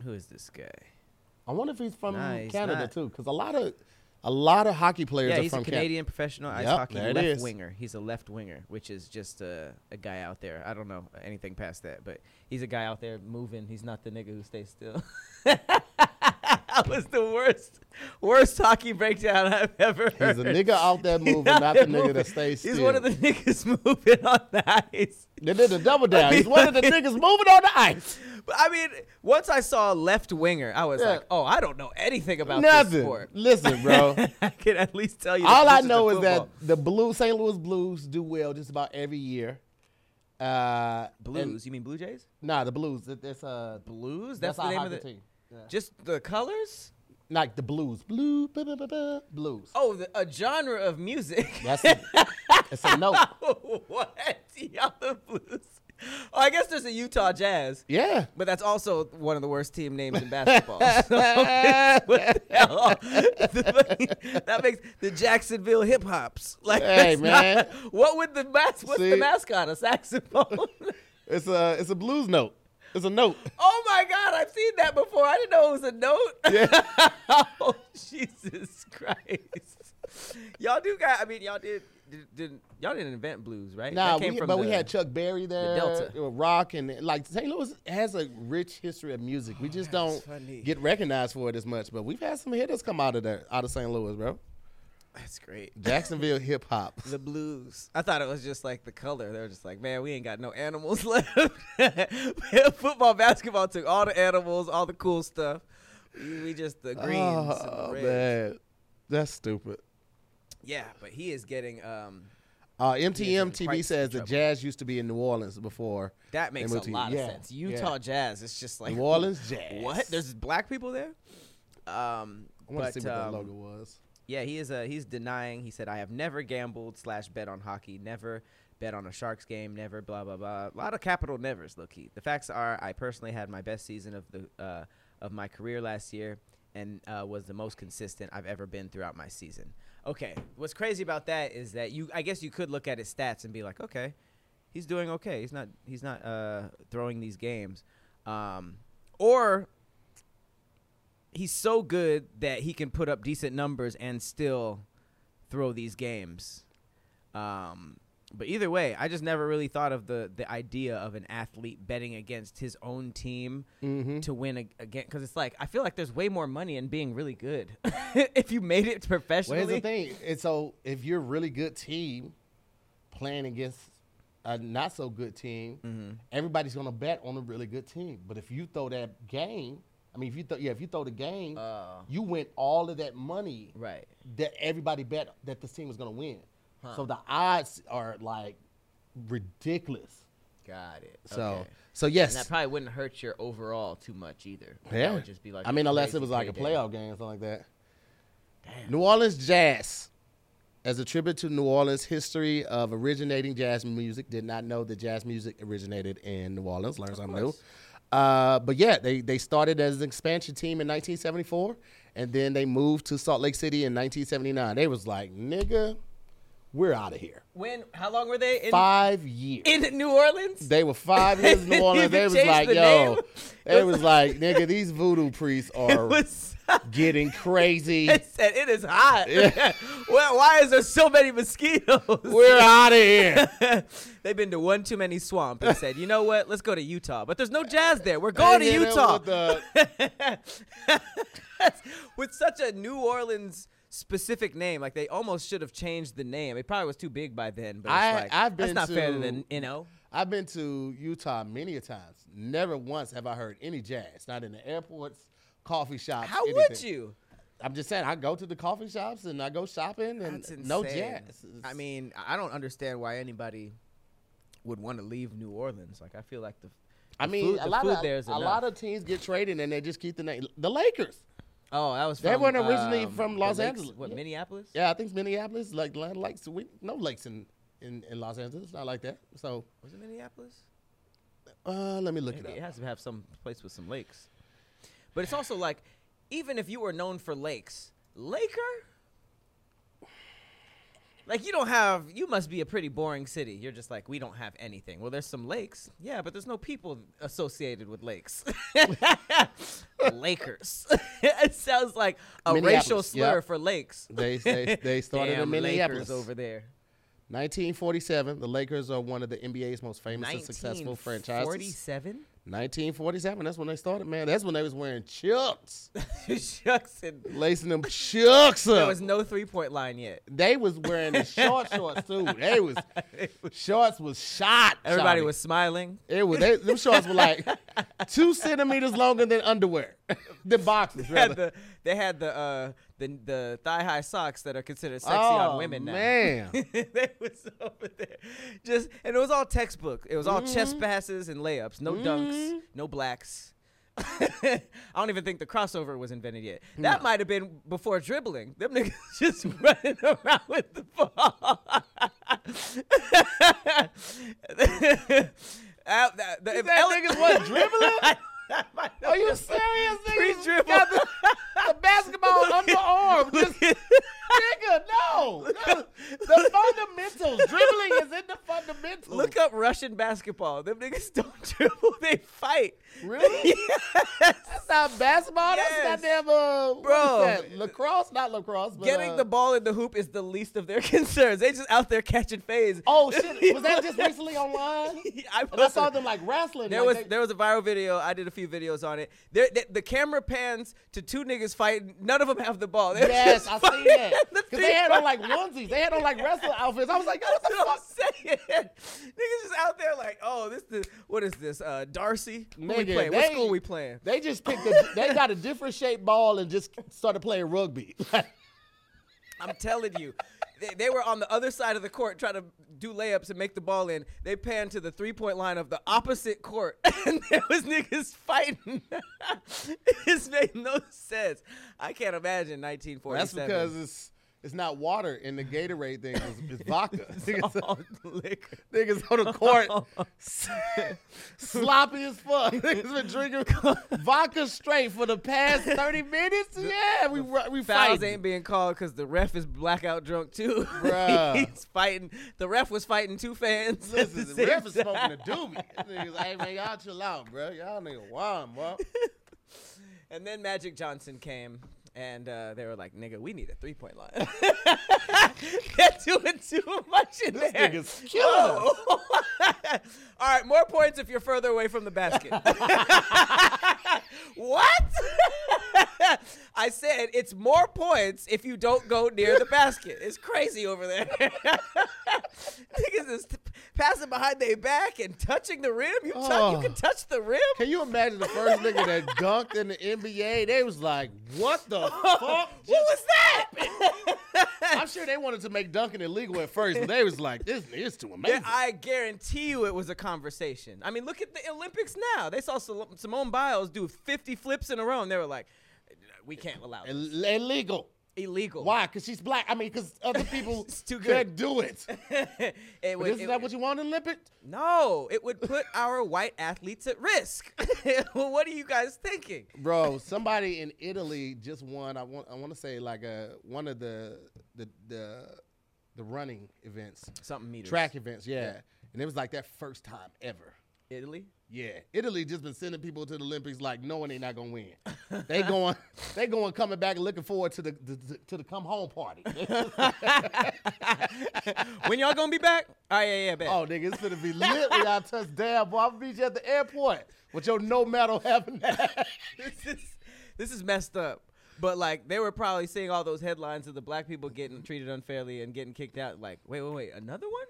B: Who is this guy?
A: I wonder if he's from
B: Nah,
A: Canada
B: not.
A: too, because a lot of a lot of hockey players
B: Yeah,
A: are
B: he's a Canadian professional ice
A: Yep,
B: hockey left
A: is.
B: winger. He's a left winger, which is just a, a guy out there. I don't know anything past that, but he's a guy out there moving. He's not the nigga who stays still. that was the worst, worst hockey breakdown I've ever heard.
A: He's a nigga out there moving,
B: out
A: not the
B: there
A: nigga that stays still.
B: He's one of the niggas moving on the ice.
A: They did the double down. He's one of the niggas moving on the ice.
B: But I mean, once I saw a left winger, I was
A: Yeah.
B: like, "Oh, I don't know anything about this sport."
A: Listen, bro.
B: I can at least tell you.
A: All I know is that the Blue St. Louis Blues do well just about every year. Uh,
B: Blues.
A: and-
B: you mean Blue Jays?
A: nah, the Blues. It, it's uh,
B: Blues. That's,
A: that's,
B: the name of the
A: team. Yeah.
B: Just the colors?
A: Like the Blues, blue, ba, ba, ba, blues.
B: Oh, the, a genre of music.
A: That's a, it's a note.
B: what? Y'all the Blues. Oh, I guess there's a Utah Jazz,
A: Yeah.
B: but that's also one of the worst team names in basketball. So, what the hell? that makes the Jacksonville Hip Hops. Like,
A: Hey,
B: that's not-
A: man.
B: what would the mas- What's the mascot? A saxophone?
A: It's a it's a blues note. It's a note.
B: oh my God, I've seen that before. I didn't know it was a note. Yeah. oh Jesus Christ! Y'all do got. I mean, y'all did. Did, did y'all didn't invent blues, right?
A: Nah,
B: That came
A: we,
B: from
A: but we had Chuck Berry there,
B: the
A: Delta. rock, and like St. Louis has a rich history of music. We oh, just don't
B: funny.
A: get recognized for it as much. But we've had some hitters come out of there, out of St. Louis, bro.
B: That's great.
A: Jacksonville hip hop.
B: The blues. I thought it was just like the color. They were just like, man, we ain't got no animals left. Football, basketball took all the animals, all the cool stuff. We, we just the greens. and the
A: Oh
B: reds.
A: man, that's stupid.
B: Yeah, but he is getting. um
A: Uh, MTM TV says the. Jazz used to be in New Orleans before.
B: That makes a lot
A: yeah,
B: of sense.
A: yeah.
B: Utah Jazz. It's just like
A: New Orleans Jazz.
B: What? There's black people there. Um,
A: I want to see what
B: um,
A: that logo was.
B: Yeah, he is. Uh, he's denying. He said, "I have never gambled slash bet on hockey. Never bet on a Sharks game. Never blah blah blah. A lot of capital nevers, low key. The facts are, I personally had my best season of the uh, of my career last year, and uh, was the most consistent I've ever been throughout my season. Okay, what's crazy about that is that you, I guess, you could look at his stats and be like, okay, he's doing okay. He's not. He's not uh, throwing these games, um, or he's so good that he can put up decent numbers and still throw these games. Um, but either way, I just never really thought of the the idea of an athlete betting against his own team
A: Mm-hmm.
B: to win ag- again because it's like I feel like there's way more money in being really good if you made it professionally.
A: Well, here's the thing. And so if you're a really good team playing against a not so good team,
B: Mm-hmm.
A: everybody's gonna bet on a really good team. But if you throw that game, I mean, if you th- yeah, if you throw the game,
B: Oh.
A: you win all of that money
B: Right.
A: that everybody bet that this team was gonna win.
B: Huh.
A: So the odds are like ridiculous.
B: Got it.
A: So
B: Okay.
A: so yes,
B: And that probably wouldn't hurt your overall too much either. That
A: yeah.
B: would just be like
A: I mean, unless it was like a playoff game or something like that. New Orleans Jazz, as a tribute to New Orleans' history of originating jazz music, did not know that jazz music originated in New Orleans. Learn something new. Uh, but yeah, they, they started as an expansion team in 1974, and then they moved to Salt Lake City in 1979. They was like, nigga, we're out of here.
B: When? How long were they in
A: Five years.
B: in New Orleans?
A: They were five years in New Orleans. They was like,
B: the
A: yo,
B: name.
A: it was like, nigga, these voodoo priests are
B: was.
A: getting crazy.
B: It said it is hot.
A: Yeah.
B: well, why is there so many mosquitoes?
A: We're out of here.
B: They've been to one too many swamp and said, you know what? Let's go to Utah. But there's no jazz there. We're going to Utah.
A: with the-
B: with such a New Orleans specific name. Like they almost should have changed the name. It probably was too big by then. But it's
A: I-
B: like,
A: I've
B: that's
A: been
B: not fair to
A: to-
B: the you know.
A: I've been to Utah many a times. Never once have I heard any jazz. Not in the airports, coffee shops.
B: How would you?
A: I'm just saying, I go to the coffee shops and I go shopping and no jazz.
B: I mean, I don't understand why anybody would want to leave New Orleans. Like I feel like the,
A: I mean,
B: food,
A: a
B: the
A: lot of a lot of teams get traded and they just keep the name. The Lakers.
B: Oh, that was
A: They weren't originally
B: um,
A: from Los
B: lakes-
A: Angeles.
B: What
A: Yeah.
B: Minneapolis?
A: Yeah, I think Minneapolis, like lakes. We no lakes in, in in Los Angeles. Not like that. So
B: Was it Minneapolis?
A: uh, let me look it
B: it
A: up.
B: has to have some place with some lakes. But it's also like, even if you were known for lakes, Laker. Like you don't have, you must be a pretty boring city. You're just like we don't have anything. Well, there's some lakes, yeah, but there's no people associated with lakes. Lakers. it sounds like a racial slur
A: yep.
B: for lakes.
A: They they, they started
B: Damn
A: in Minneapolis
B: Lakers over there.
A: 1947. The Lakers are one of the NBA's most famous and successful franchises.
B: 1947.
A: 1947. That's when they started, man. That's when they was wearing chucks,
B: chucks, and
A: lacing them chucks up.
B: there was no three point line yet.
A: they was wearing the short shorts too. They was shorts was shot.
B: Everybody
A: shawty.
B: was smiling.
A: It was they, them shorts were like two centimeters longer than underwear, the boxes
B: They had the they had the uh the the thigh high socks that are considered sexy
A: oh
B: on women now.
A: man,
B: they was over there, just and it was all textbook. It was all chest
A: Mm-hmm.
B: passes and layups, no dunks, no blacks. I don't even think the crossover was invented yet. That might have been before dribbling. Them niggas just running around with the ball. The- the- if
A: that
B: Ele-
A: niggas wasn't dribbling? Are you serious, nigga?
B: Pre-dribble.
A: Got the, the basketball underarm. Just, nigga, no. The, the fundamentals. Dribbling is in the fundamentals.
B: Look up Russian basketball. Them niggas don't dribble, they fight.
A: Really? That's not basketball.
B: Yes.
A: That's goddamn, uh,
B: Bro.
A: that? Lacrosse? Not lacrosse, but.
B: Getting
A: uh,
B: the ball in the hoop is the least of their concerns. They just out there catching phase.
A: Oh, shit. Was that just recently online?
B: I,
A: I saw them like wrestling.
B: There
A: like
B: was
A: they-
B: there was a viral video. I did a few videos on it. There, the, the camera pans to two niggas fighting. None of them have the ball. They're
A: Yes, I seen that. Because they had on like onesies. They had on like wrestling outfits. I was like, yo, what the fuck?
B: I'm saying. Niggas just out there like, oh, this the what is this? Uh, Darcy. Who we
A: Nigga,
B: playing? What
A: they-
B: school we playing?
A: They just picked a, they got a different shaped ball and just started playing rugby.
B: I'm telling you. They, they were on the other side of the court trying to do layups and make the ball in. They panned to the three point line of the opposite court, and there was niggas fighting. it made no sense. I can't imagine 1947.
A: That's because it's it's not water in the Gatorade thing. It's, it's vodka. niggas,
B: all liquor.
A: niggas on the court sloppy as fuck. Niggas been drinking vodka straight for the past 30 minutes. Yeah, we we
B: Fouls
A: fighting.
B: ain't being called because the ref is blackout drunk too.
A: Bruh.
B: He's fighting. The ref was fighting two fans.
A: Listen,
B: the
A: the ref is smoking a doobie. Niggas, hey man, y'all chill out, bro. Y'all nigga wild, bro.
B: And then Magic Johnson came, and uh, they were like, "Nigga, we need a three point line." They're doing too much in
A: This
B: there.
A: nigga's us.
B: All right, more points if you're further away from the basket. what? I said it's more points if you don't go near the basket. It's crazy over there. Niggas is t- passing behind their back and touching the rim. You, you
A: Oh.
B: can touch the rim.
A: Can you imagine the first nigga that dunked in the NBA? They was like, what the fuck?
B: What was that?
A: I'm sure they wanted to make dunking illegal at first, but they was like, this is too
B: Yeah,
A: amazing.
B: I guarantee you it was a conversation. I mean, look at the Olympics now. They saw Simone Biles do 50 flips in a row, and they were like, we can't allow this.
A: Ill- illegal.
B: Illegal.
A: Why? Because she's black. I mean, because other people can't do it.
B: it
A: But
B: would,
A: isn't
B: it-
A: that what you want in Olympics?
B: no, it would put our white athletes at risk. well, what are you guys thinking?
A: Bro, somebody in Italy just won. I want. I want to say like a one of the the the the running events,
B: Something meters.
A: track events. Yeah.
B: Yeah.
A: and it was like that first time ever.
B: Italy.
A: Yeah, Italy just been sending people to the Olympics like knowing they not gonna win. they going, they going coming back and looking forward to the, the to the come home party.
B: when y'all gonna be back? Oh yeah, yeah, bet.
A: oh, nigga, it's gonna be lit when y'all touch down, boy. I'm gonna meet you at the airport with your no medal having that.
B: this is this is messed up. But like they were probably seeing all those headlines of the black people getting treated unfairly and getting kicked out. Like, wait, wait, wait, another one?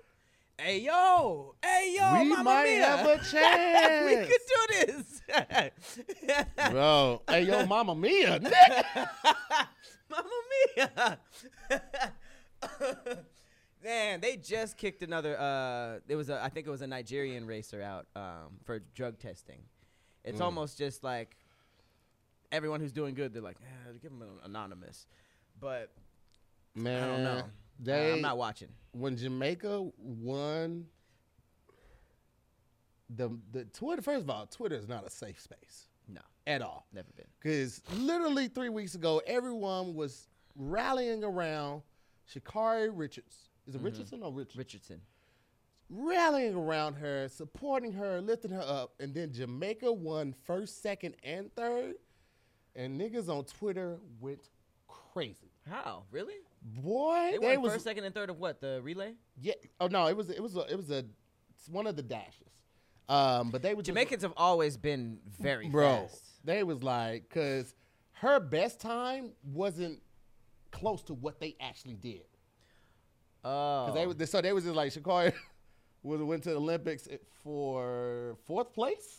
B: Hey yo, hey yo,
A: we
B: Mamma
A: might
B: Mia.
A: have a chance.
B: we could do this.
A: Bro, hey yo, Mama Mia.
B: Mamma Mia. Man, they just kicked another. Uh, it was a, I think it was a Nigerian racer out um, for drug testing. It's almost just like everyone who's doing good. They're like, eh, give them an anonymous. But
A: Man,
B: I don't know.
A: They,
B: I, am not watching.
A: when Jamaica won the the Twitter. First of all, Twitter is not a safe space
B: No,
A: at all.
B: never been.
A: Because literally three weeks ago, everyone was rallying around Sha'Carri Richards. Is it mm-hmm. Richardson or Richards?
B: Richardson.
A: Rallying around her, supporting her, lifting her up, and then Jamaica won first, second, and third. And niggas on Twitter went crazy.
B: How? Really?
A: Boy,
B: They,
A: they,
B: won
A: was
B: first, second, and third of what? The relay?
A: yeah. Oh no, it was it was a, it was a it's one of the dashes. Um, but they were just-
B: Jamaicans have always been very
A: bro.
B: fast.
A: They was like, cause her best time wasn't close to what they actually did.
B: Oh,
A: they so they was just like Sha'Carri was went to the Olympics for fourth place.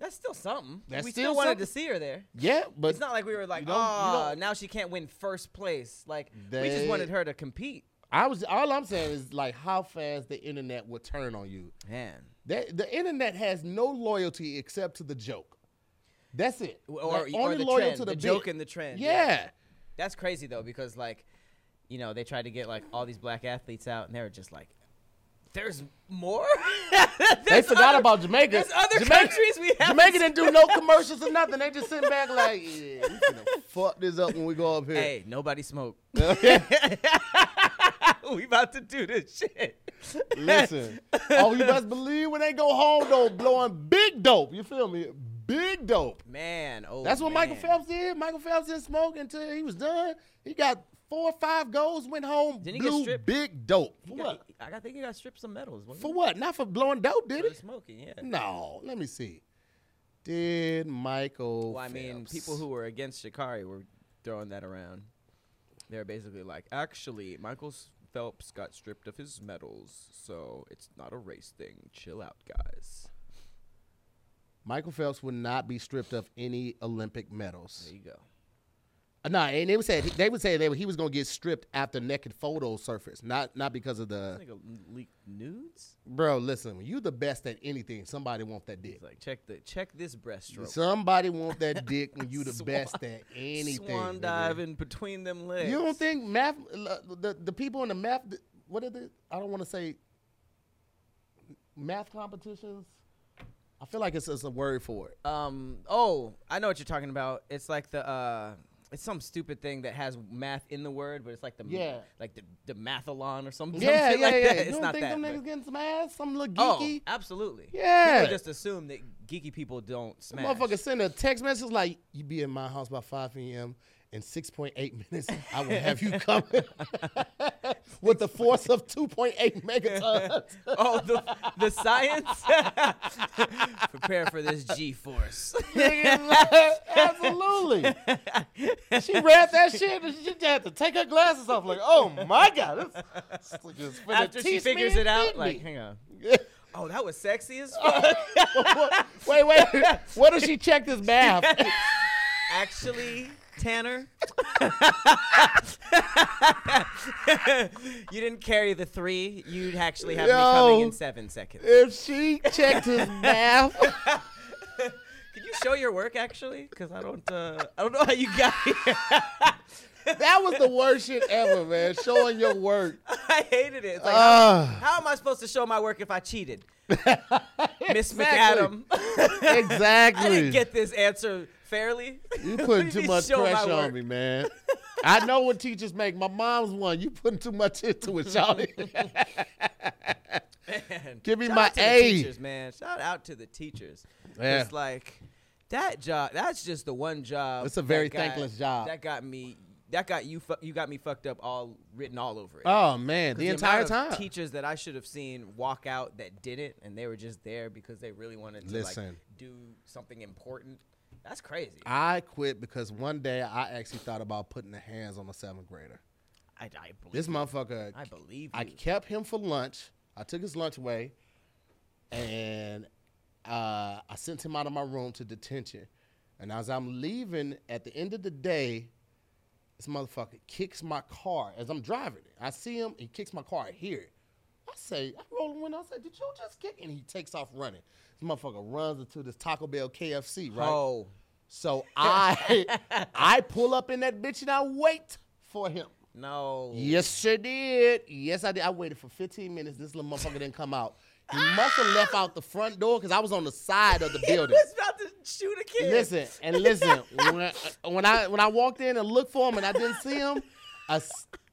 B: That's still something.
A: That's
B: we
A: still
B: still wanted to see her there.
A: Yeah, but
B: it's not like we were like,
A: you
B: oh, now she can't win first place. Like we just wanted her to compete.
A: I was all I'm saying is like how fast the internet would turn on you.
B: Man,
A: That the internet has no loyalty except to the joke. That's it.
B: or,
A: They're
B: or
A: only
B: the
A: loyal
B: trend,
A: to
B: the,
A: the,
B: joke and the trend.
A: Yeah.
B: that's crazy though because like, you know, they tried to get like all these black athletes out, and they were just like, "There's more."
A: They forgot
B: other-
A: about Jamaica.
B: There's other
A: Jamaica,
B: countries we have.
A: Jamaica didn't do no commercials or nothing. They just sitting back like, yeah, we finna fuck this up when we go up here.
B: Hey, nobody smoke. we about to do this shit.
A: Listen, oh, you best believe when they go home though, blowing big dope. You feel me? Big dope.
B: Man, oh,
A: That's what Michael. Phelps did. Michael Phelps didn't smoke until he was done. He got four or five goals, went home,
B: get
A: blew
B: stripped?
A: big dope. For
B: got-
A: what?
B: I think he got stripped some medals.
A: For what? Not for blowing dope, did he?
B: smoking, yeah.
A: No. Let me see. Did Michael?
B: Well, I mean, people who were against Sha'Carri were throwing that around. They're basically like, actually, Michael Phelps got stripped of his medals, so it's not a race thing. Chill out, guys.
A: Michael Phelps would not be stripped of any Olympic medals.
B: There you go.
A: No, and they would say they would say they, he was going to get stripped after naked photos surfaced, not not because of the
B: leaked nudes.
A: bro. Listen, when you the best at anything, somebody want that dick.
B: He's like, check the check this breaststroke.
A: Somebody want that dick when you the
B: Swan-
A: best at anything.
B: Swan diving between them legs.
A: You don't think math? The the people in the math. What are the? I don't want to say math competitions. I feel like it's, it's a word for it.
B: Um. Oh, I know what you're talking about. It's like the uh, it's some stupid thing that has math in the word, but it's like the
A: Yeah.
B: like the the mathalon or something.
A: Yeah,
B: some
A: yeah,
B: like
A: yeah.
B: That.
A: You
B: It's
A: don't
B: not
A: think
B: that.
A: them niggas getting some ass? Some little geeky.
B: Oh,
A: geeky.
B: absolutely.
A: Yeah.
B: People just assume that geeky people don't smash.
A: Motherfucker send a text message like, "You be in my house by 5 p.m. in 6.8 minutes. I will have you coming with the force of 2.8 megatons."
B: oh, the, the science. Prepare for this G force.
A: Absolutely. She read that shit and she just had to take her glasses off. Like, oh my god, this is
B: After she figures it out, like,
A: me.
B: hang on. Oh, that was sexy as fuck.
A: wait, wait. What if she checked his math?
B: Actually, Tanner, you didn't carry the three. You'd actually have me coming in seven seconds.
A: if she checked his math,
B: Can you show your work actually? Because I don't, uh, I don't know how you got here.
A: that was the worst shit ever, man. Showing your work.
B: I hated it. It's like,
A: Ah.
B: how, how am I supposed to show my work if I cheated? Miss
A: Exactly.
B: McAdam.
A: Exactly.
B: I didn't get this answer fairly.
A: you putting too much pressure on me, man. I know what teachers make. My mom's one. You putting too much into it, Charlie.
B: Man,
A: Give me my
B: the
A: A.
B: teachers, man. Shout out to the teachers.
A: Yeah.
B: It's like that job. That's just the one job.
A: It's a very
B: got-
A: thankless job.
B: That got me. That got you. Fu- you got me fucked up. All written all over it.
A: oh man, the entire
B: amount of
A: time.
B: Teachers that I should have seen walk out that didn't, and they were just there because they really wanted to
A: Listen.
B: like do something important. That's crazy.
A: I quit because one day I actually thought about putting the hands on a seventh grader.
B: I, I believe.
A: This motherfucker.
B: I believe
A: I
B: you.
A: kept him for lunch. I took his lunch away, and uh, I sent him out of my room to detention. And as I'm leaving, at the end of the day, this motherfucker kicks my car as I'm driving it. I see him, he kicks my car. I hear it. I say, I roll the window. I say, "Did you just kick?" And he takes off running. This motherfucker runs into this Taco Bell KFC, right?
B: Oh,
A: So I I pull up in that bitch and I wait for him.
B: no.
A: Yes, I did. Yes, I did. I waited for 15 minutes. This little motherfucker didn't come out. He must have left out the front door because I was on the side of the
B: He
A: building.
B: was about to shoot a kid.
A: Listen and listen. When I, when I when I walked in and looked for him and I didn't see him, a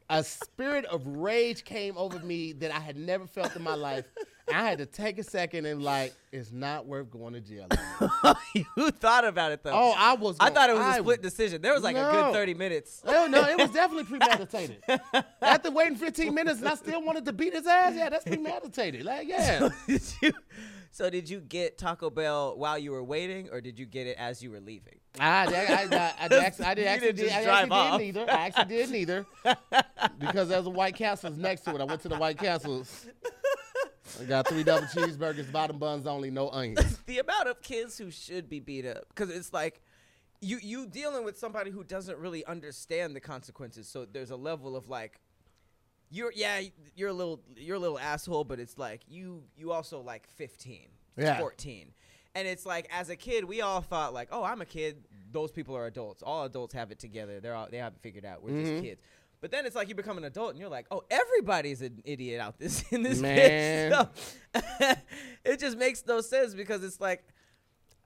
A: a spirit of rage came over me that I had never felt in my life. I had to take a second and like, it's not worth going to jail.
B: you thought about it though.
A: Oh, I was.
B: I thought it was a
A: I-
B: split decision. There was like a good 30 minutes.
A: Oh no, it was definitely premeditated. After waiting 15 minutes and I still wanted to beat his ass, yeah, that's premeditated. Like, yeah.
B: did you, so did you get Taco Bell while you were waiting, or did you get it as you were leaving?
A: I, I, I, I, I, actually, I did actually,
B: didn't
A: did, I actually
B: off.
A: did neither. I actually did neither because there's a White Castle's next to it. I went to the White Castle's. I got three double cheeseburgers, bottom buns only, no onions.
B: the amount of kids who should be beat up because it's like you you dealing with somebody who doesn't really understand the consequences so there's a level of like you're yeah you're a little you're a little asshole but it's like you you also like 15
A: Yeah.
B: 14 and it's like as a kid we all thought like oh i'm a kid those people are adults all adults have it together they're all they have it figured out we're
A: Mm-hmm.
B: just kids but then it's like you become an adult and you're like, oh, everybody's an idiot out this in this
A: Man.
B: So, it just makes no sense because it's like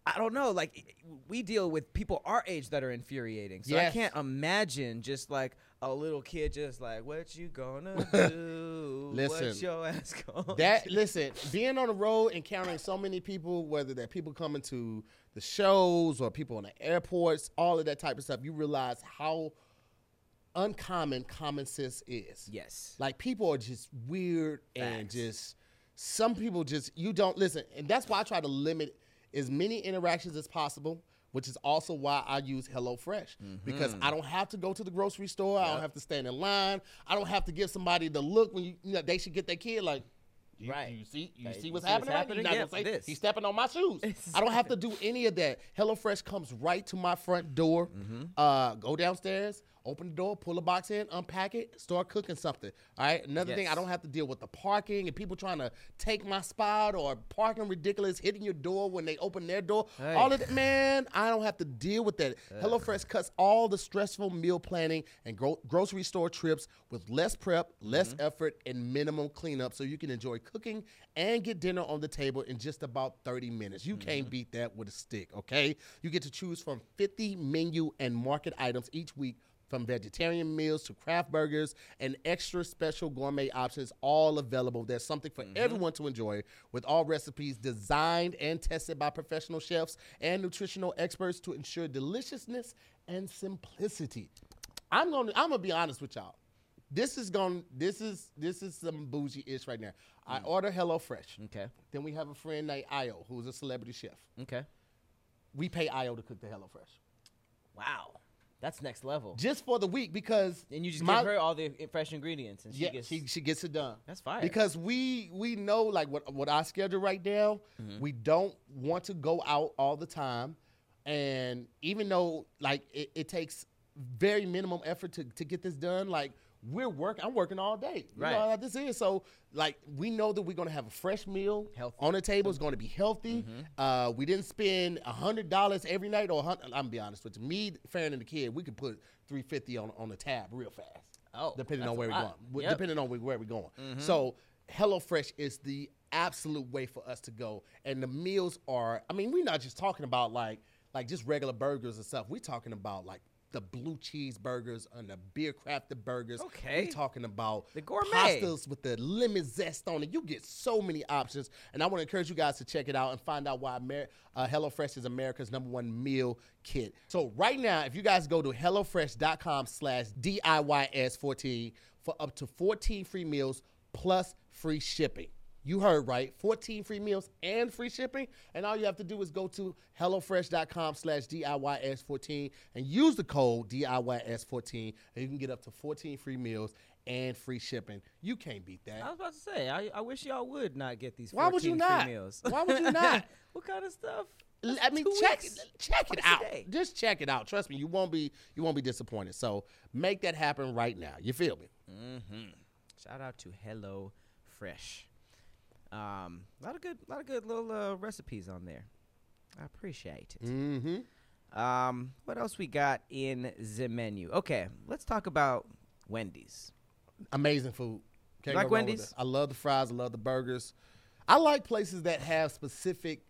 B: I don't know, like we deal with people our age that are infuriating. So I can't imagine just like a little kid just like, what you gonna do?
A: Listen,
B: what your ass gonna
A: That
B: do?"
A: listen, being on the road, encountering so many people, whether they're people coming to the shows or people in the airports, all of that type of stuff, you realize how uncommon common sense is.
B: Yes.
A: Like people are just weird and just some people just you don't listen, and that's why I try to limit as many interactions as possible. Which is also why I use HelloFresh because I don't have to go to the grocery store. I don't have to stand in line. I don't have to give somebody the look when you, you know they should get their kid like. You,
B: Right.
A: You see, you see what's
B: what's
A: happening. right?
B: happening? Yeah,
A: say he's stepping on my shoes. I don't have to do any of that. HelloFresh comes right to my front door.
B: Mm-hmm.
A: Uh, go downstairs, open the door, pull a box in, unpack it, start cooking something. All right. Another thing, I don't have to deal with the parking and people trying to take my spot or parking ridiculous, hitting your door when they open their door.
B: Hey.
A: All of that, man. I don't have to deal with that. HelloFresh cuts all the stressful meal planning and gro- grocery store trips with less prep, less
B: Mm-hmm.
A: effort, and minimum cleanup, so you can enjoy cooking and get dinner on the table in just about 30 minutes. You can't beat that with a stick, okay? You get to choose from 50 menu and market items each week. From vegetarian meals to craft burgers and extra special gourmet options, all available. There's something for mm-hmm. everyone to enjoy with all recipes designed and tested by professional chefs and nutritional experts to ensure deliciousness and simplicity. I'm gonna I'm gonna be honest with y'all. This is going this is this is some bougie ish right now. I mm. order HelloFresh.
B: Okay.
A: Then we have a friend named Io, who's a celebrity chef.
B: Okay.
A: We pay Io to cook the HelloFresh.
B: Wow. That's next level.
A: Just for the week because
B: And you just
A: my-
B: give her all the fresh ingredients and she
A: yeah,
B: gets
A: she she gets it done.
B: That's fire.
A: Because we we know like what what our schedule right now,
B: Mm-hmm.
A: we don't want to go out all the time, and even though like it, it takes very minimum effort to to get this done, like we're working. I'm working all day. You
B: Right.
A: know how this is so like we know that we're gonna have a fresh meal
B: Healthy.
A: on the table. It's gonna be healthy. Uh, we didn't spend a hundred dollars every night or I'm gonna be honest with you. Me, Farron, and the kid, we could put three fifty on on the tab real fast.
B: Oh,
A: depending on where we're going.
B: Yep.
A: Depending on where where we're going. So HelloFresh is the absolute way for us to go, and the meals are. I mean, we're not just talking about like like just regular burgers and stuff. We're talking about like the blue cheeseburgers and the beer crafted burgers.
B: Okay.
A: We talking about
B: The gourmet.
A: pastas with the lemon zest on it. You get so many options, and I want to encourage you guys to check it out and find out why Amer- uh, HelloFresh is America's number one meal kit. So right now, if you guys go to hellofresh.com/slash DIYS14 for up to 14 free meals plus free shipping. You heard right. 14 free meals and free shipping. And all you have to do is go to HelloFresh.com slash DIYS14 and use the code DIYS14 and you can get up to 14 free meals and free shipping. You can't beat that.
B: I was about to say, I, I wish y'all would not get these.
A: Why would you
B: 14
A: not?
B: Meals.
A: Why would you not?
B: what kind of stuff?
A: I mean, check
B: weeks.
A: check it out. Just check it out. Trust me, you won't be you won't be disappointed. So make that happen right now. You feel me? Mm-hmm.
B: Shout out to Hello Fresh. Um, a lot of good, lot of good little uh, recipes on there. I appreciate it.
A: Mm-hmm.
B: Um, what else we got in the menu? Okay, let's talk about Wendy's.
A: Amazing food. Can't
B: like
A: go wrong with
B: Wendy's?
A: I love the fries. I love the burgers. I like places that have specific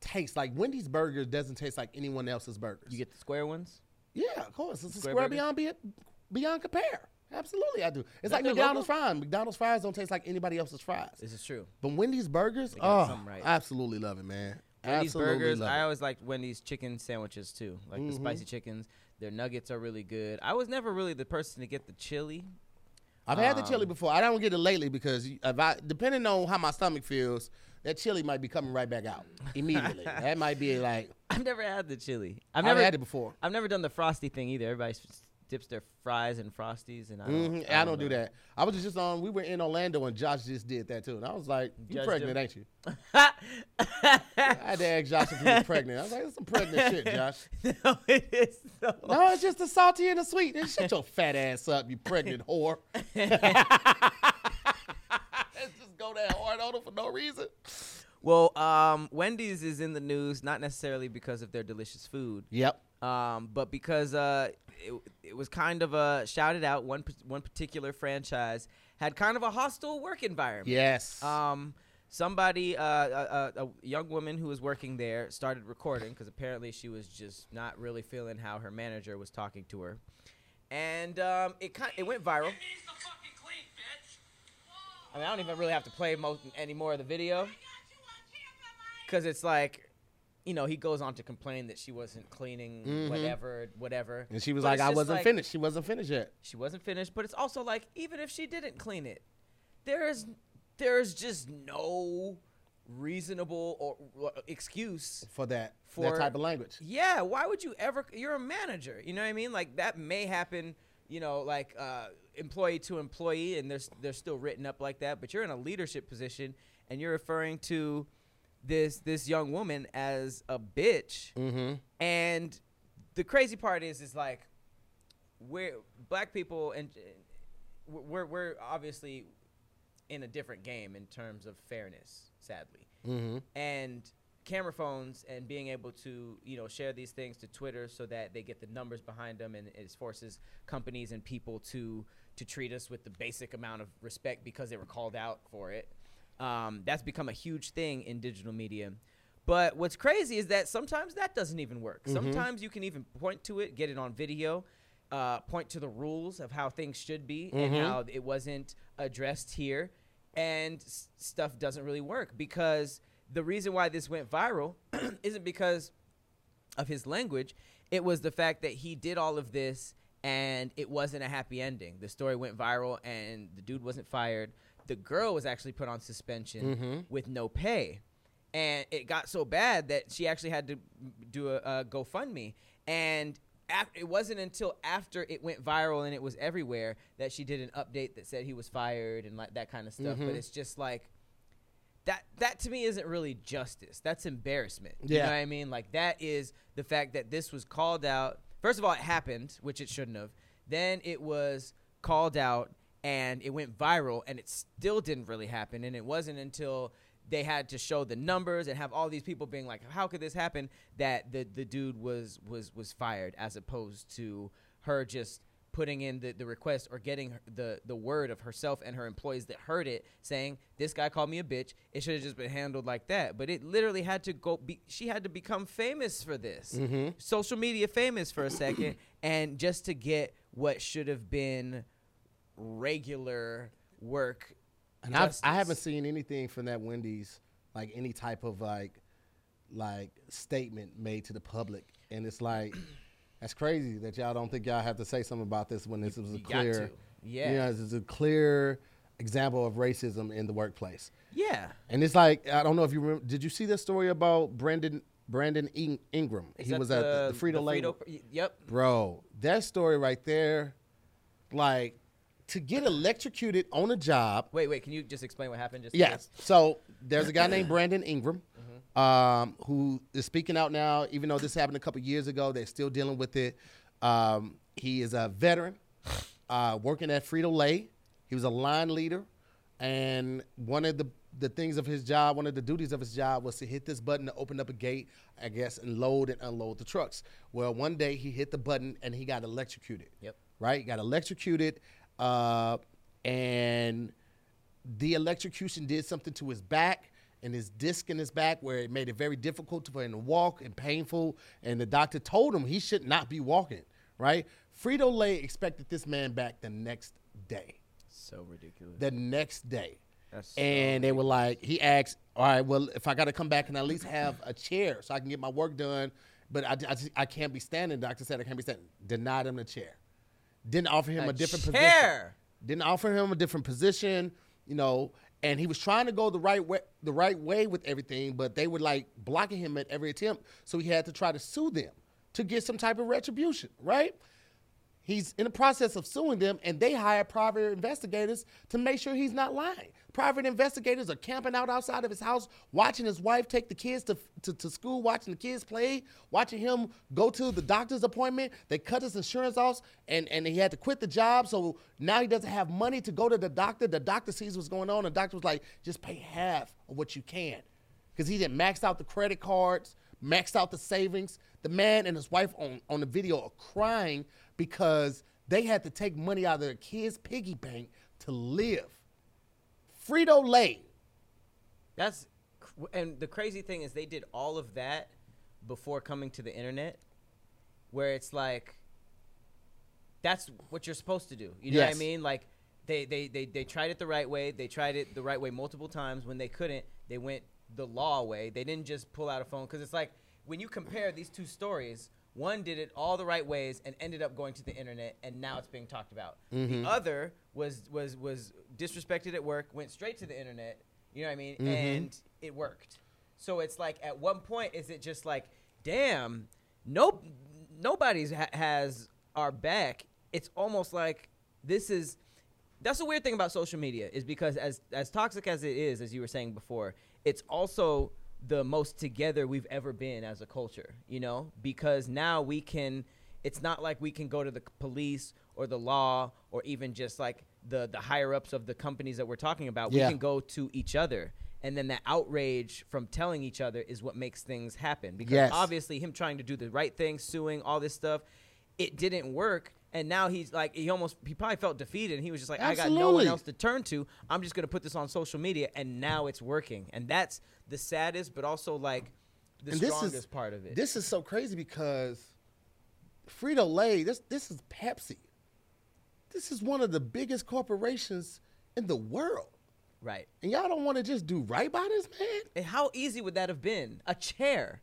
A: taste. Like Wendy's burger doesn't taste like anyone else's burgers.
B: You get the square ones.
A: yeah, of course. It's a
B: Square
A: square,
B: burger?
A: beyond beyond compare. Absolutely, I do. It's
B: that
A: like McDonald's
B: logo?
A: fries. McDonald's fries don't taste like anybody else's fries.
B: This is true.
A: But Wendy's burgers,
B: got
A: oh,
B: something right.
A: absolutely love it, man.
B: Wendy's
A: absolutely
B: burgers.
A: love
B: I always liked Wendy's chicken sandwiches too, like the
A: Mm-hmm.
B: spicy chickens. Their nuggets are really good. I was never really the person to get the chili.
A: I've had the
B: Um,
A: chili before. I don't get it lately because if I, depending on how my stomach feels, that chili might be coming right back out immediately. that might be like
B: I've never had the chili. I've
A: I've
B: never
A: had it before.
B: I've never done the frosty thing either. Everybody s- dips their fries in frosties, and I don't.
A: Mhm, I don't do that. I was just on. We were in Orlando and Josh just did that too, and I was like, "You
B: Josh
A: pregnant, ain't you?" I had to ask Josh if he was pregnant. I was like, "That's some pregnant shit, Josh."
B: no, it is so.
A: No, it's just the salty and the sweet. Then shut your fat ass up, you pregnant whore. Let's just go that hard on her for no reason.
B: Well, um, Wendy's is in the news not necessarily because of their delicious food,
A: Yep.
B: Um, but because uh, it, it was kind of uh, shouted out. One one particular franchise had kind of a hostile work environment.
A: Yes.
B: Um, somebody, uh, a, a, a young woman who was working there, started recording because apparently she was just not really feeling how her manager was talking to her, and um, it kind it went viral.
C: He's the fucking clean, bitch.
B: I mean, I don't even really have to play most any more of the video because it's like, you know, he goes on to complain that she wasn't cleaning whatever, whatever.
A: Mm-hmm. and she was
B: But
A: like, "I wasn't
B: like-
A: finished. She wasn't finished yet."
B: She wasn't finished, but it's also like even if she didn't clean it, there is there is just no reasonable or, or excuse
A: For that,
B: For-
A: that type of language.
B: Yeah, why would you ever? You're a manager. You know what I mean? Like that may happen. You know, like uh, employee to employee, and they're they're still written up like that. But you're in a leadership position, and you're referring to this this young woman as a bitch.
A: Mm-hmm.
B: And the crazy part is, is like we're black people, and we're we're obviously in a different game in terms of fairness. Sadly,
A: Mm-hmm.
B: and camera phones and being able to you know share these things to Twitter so that they get the numbers behind them and it forces companies and people to to treat us with the basic amount of respect because they were called out for it. Um, that's become a huge thing in digital media. But what's crazy is that sometimes that doesn't even work. Sometimes you can even point to it, get it on video, uh, point to the rules of how things should be and how it wasn't addressed here, and s- stuff doesn't really work because the reason why this went viral isn't because of his language. It was the fact that he did all of this and it wasn't a happy ending. The story went viral and the dude wasn't fired. The girl was actually put on suspension mm-hmm. with no pay. And it got so bad that she actually had to do a, a GoFundMe. And af- it wasn't until after it went viral and it was everywhere that she did an update that said he was fired and like that kind of stuff. But mm-hmm. it's just like that that to me isn't really justice. That's embarrassment. You
A: Yeah.
B: know what I mean? Like that is the fact that this was called out. First of all, it happened, which it shouldn't have. Then it was called out and it went viral and it still didn't really happen. And it wasn't until they had to show the numbers and have all these people being like, How could this happen? that the the dude was was was fired as opposed to her just putting in the, the request or getting the the word of herself and her employees that heard it saying this guy called me a bitch it should have just been handled like that but it literally had to go be, she had to become famous for this mm-hmm. social media famous for a second and just to get what should have been regular work
A: And I've, I haven't seen anything from that Wendy's, like any type of like, like statement made to the public, and it's like, that's crazy that y'all don't think y'all have to say something about this when this was a clear.
B: Yeah.
A: you know, this is a clear example of racism in the workplace.
B: yeah
A: And it's like I don't know if you remember. Did you see the story about Brandon Brandon In- Ingram?
B: Is
A: he was at the, the Frito Lay.
B: Yep
A: Bro, that story right there, like to get electrocuted on a job.
B: wait wait can you just explain what happened just
A: Yes. So there's a guy named Brandon Ingram um, who is speaking out now. Even though this happened a couple years ago, they're still dealing with it. Um, he is a veteran uh, working at Frito Lay. He was a line leader, and one of the the things of his job, one of the duties of his job was to hit this button to open up a gate, I guess, and load and unload the trucks. Well, one day he hit the button and he got electrocuted.
B: Yep.
A: Right? He got electrocuted, uh, and the electrocution did something to his back and his disc in his back where it made it very difficult to for him to walk and painful. And the doctor told him he should not be walking, right? Frito Lay expected this man back the next day.
B: so ridiculous
A: The next day.
B: That's so
A: and they were like, he asked, all right, well, if I got to come back and at least have a chair so I can get my work done, but I, I, just- I can't be standing. Doctor said I can't be standing. Denied him the chair. Didn't offer him a,
B: A
A: different position
B: chair?
A: didn't offer him a different position, you know, and he was trying to go the right way, the right way with everything, but they were like blocking him at every attempt, so he had to try to sue them to get some type of retribution, right? He's in the process of suing them, and they hire private investigators to make sure he's not lying. Private investigators are camping out outside of his house, watching his wife take the kids to, to, to school, watching the kids play, watching him go to the doctor's appointment. They cut his insurance off, and, and he had to quit the job. So now he doesn't have money to go to the doctor. The doctor sees what's going on. The doctor was like, just pay half of what you can. Because he didn't maxed out the credit cards, maxed out the savings. The man and his wife on, on the video are crying because they had to take money out of their kids' piggy bank to live. Frito Lay.
B: That's and the crazy thing is they did all of that before coming to the internet, where it's like that's what you're supposed to do. You know what I mean? Like they, they they they tried it the right way. They tried it the right way multiple times. When they couldn't, they went the law way. They didn't just pull out a phone because it's like when you compare these two stories. One did it all the right ways and ended up going to the internet, and now it's being talked about. The mm-hmm. other was was was disrespected at work, went straight to the internet. You know what I mean? Mm-hmm. And it worked. So it's like, at one point, is it just like, damn, nope, nobody's ha- has our back. It's almost like this is. That's the weird thing about social media is because as as toxic as it is, as you were saying before, it's also the most together we've ever been as a culture. You know, because now we can. It's not like we can go to the police or the law or even just like the the higher ups of the companies that we're talking about.
A: Yeah.
B: We can go to each other, and then the outrage from telling each other is what makes things happen. Because
A: Yes.
B: obviously, him trying to do the right thing, suing all this stuff, it didn't work. And now he's like, he almost, he probably felt defeated. And he was just like, I got no one else to turn to. I'm just going to put this on social media. And now it's working. And that's the saddest, but also like the
A: And this is-
B: strongest part of it.
A: This is so crazy because Frito Lay, this this is Pepsi. This is one of the biggest corporations in the world.
B: right.
A: And y'all don't want to just do right by this man?
B: And how easy would that have been? A chair.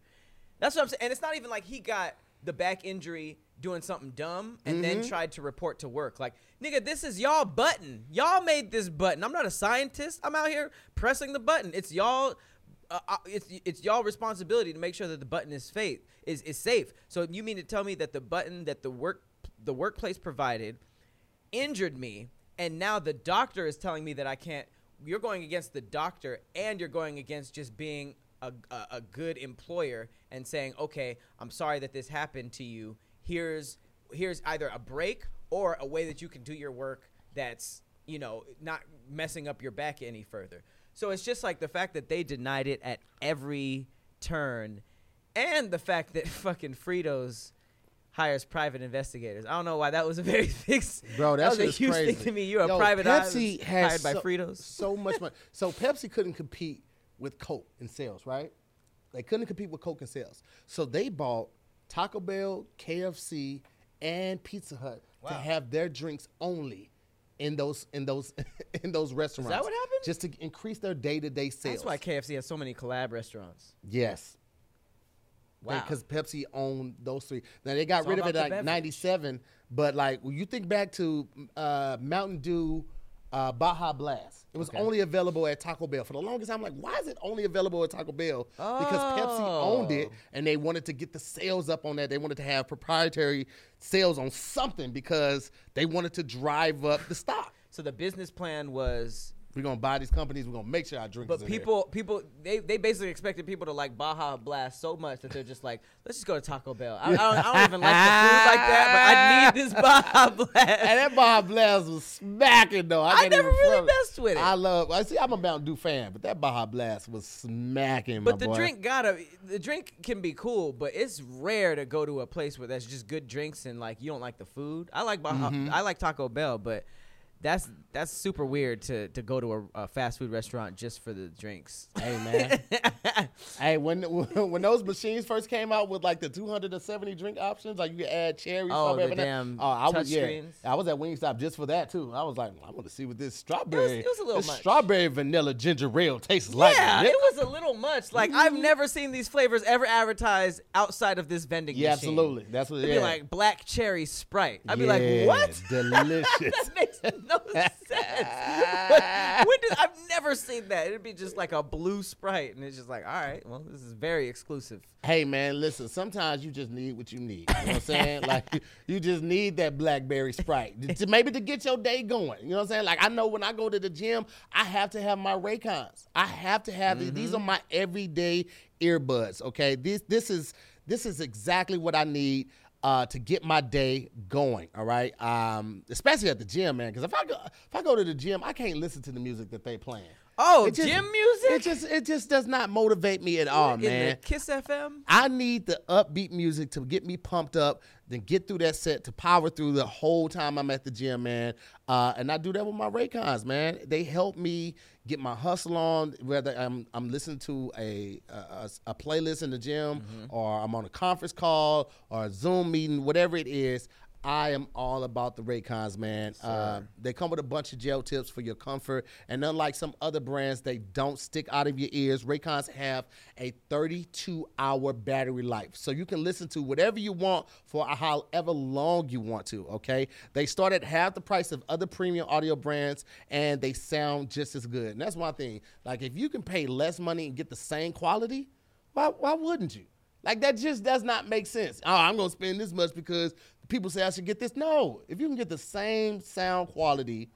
B: That's what I'm saying. And it's not even like he got the back injury doing something dumb and then tried to report to work. Like, nigga, this is y'all button. Y'all made this button. I'm not a scientist. I'm out here pressing the button. It's y'all. Uh, uh, it's it's y'all responsibility to make sure that the button is safe. Is is safe. So you mean to tell me that the button that the work the workplace provided injured me and now the doctor is telling me that I can't you're going against the doctor and you're going against just being a, a, a good employer and saying okay I'm sorry that this happened to you here's here's either a break or a way that you can do your work that's you know not messing up your back any further so it's just like the fact that they denied it at every turn and the fact that fucking Fritos hires private investigators. I don't know why that was a very fixed.
A: Bro, that,
B: was a huge
A: crazy.
B: thing to me. You're a private
A: Pepsi has
B: hired by Fritos.
A: So much money. So Pepsi couldn't compete with Coke in sales, right? They couldn't compete with Coke in sales. So they bought Taco Bell, KFC, and Pizza Hut to have their drinks only in those in those in those restaurants.
B: Is that what happened?
A: Just to increase their day to day sales.
B: That's why KFC has so many collab restaurants.
A: Yes.
B: Wow.
A: Because Pepsi owned those three. Now they got
B: It's
A: rid of it like '97, but like when you think back to uh, Mountain Dew, uh, Baja Blast, it was
B: Okay.
A: only available at Taco Bell for the longest time. Like, why is it only available at Taco Bell? Because Pepsi oh. owned it,
B: Oh.
A: and they wanted to get the sales up on that. They wanted to have proprietary sales on something because they wanted to drive up the stock.
B: So the business plan was
A: We're gonna buy these companies. We're gonna make sure our drink.
B: But
A: is in there.
B: people, people, they, they basically expected people to like Baja Blast so much that they're just like, let's just go to Taco Bell. I, I, don't, I don't even like the food like that, but I need this Baja Blast.
A: And that Baja Blast was smacking though. I,
B: I never really messed with it.
A: I love. I see. I'm a Mountain Dew fan, but that Baja Blast was smacking.
B: But the
A: boy.
B: drink gotta, the drink can be cool, but it's rare to go to a place where that's just good drinks and like you don't like the food. I like Baja,
A: Mm-hmm.
B: I like Taco Bell, but that's that's super weird to to go to a, a fast food restaurant just for the drinks.
A: Hey man. hey, when when those machines first came out with like the 270 drink options, like you could add cherry.
B: Oh, the damn
A: Oh, I was yeah.
B: screens.
A: I was at Wingstop just for that too. I was like, I want to see what this strawberry,
B: it was a little
A: this
B: much.
A: strawberry vanilla ginger ale tastes like.
B: yeah, it was a little much. Like I've mm-hmm. never seen these flavors ever advertised outside of this vending machine.
A: Yeah,
B: machine.
A: absolutely. That's what. It is.
B: It'd
A: yeah.
B: be like black cherry Sprite. I'd be like, what?
A: Delicious.
B: that makes no sense. when did, I've never seen that. It'd be just like a blue Sprite, and it's just like, all right, well, this is very exclusive.
A: Hey man, listen. Sometimes you just need what you need. You know what I'm saying? like you just need that blackberry sprite to maybe to get your day going. You know what I'm saying? Like I know when I go to the gym, I have to have my Raycons. I have to have these. These are mm-hmm. my everyday earbuds. Okay, this this is this is exactly what I need. Uh, to get my day going, all right. Um, especially at the gym, man. Because if I go, if I go to the gym, I can't listen to the music that they playing.
B: Oh,
A: It just-
B: gym music?
A: It just it just does not motivate me at all,
B: In
A: man.
B: Kiss FM?
A: I need the upbeat music to get me pumped up, then get through that set to power through the whole time I'm at the gym, man. Uh, and I do that with my Raycons, man. They help me get my hustle on, whether I'm I'm listening to a a, a playlist in the gym, mm-hmm. or I'm on a conference call or a Zoom meeting, whatever it is. I am all about the Raycons, man. Uh, they come with a bunch of gel tips for your comfort, and unlike some other brands, they don't stick out of your ears. Raycons have a 32-hour battery life, so you can listen to whatever you want for however long you want to. Okay, they start at half the price of other premium audio brands, and they sound just as good. And that's one thing. Like if you can pay less money and get the same quality, why why wouldn't you? Like that just does not make sense. Oh, I'm gonna spend this much because people say I should get this. No, if you can get the same sound quality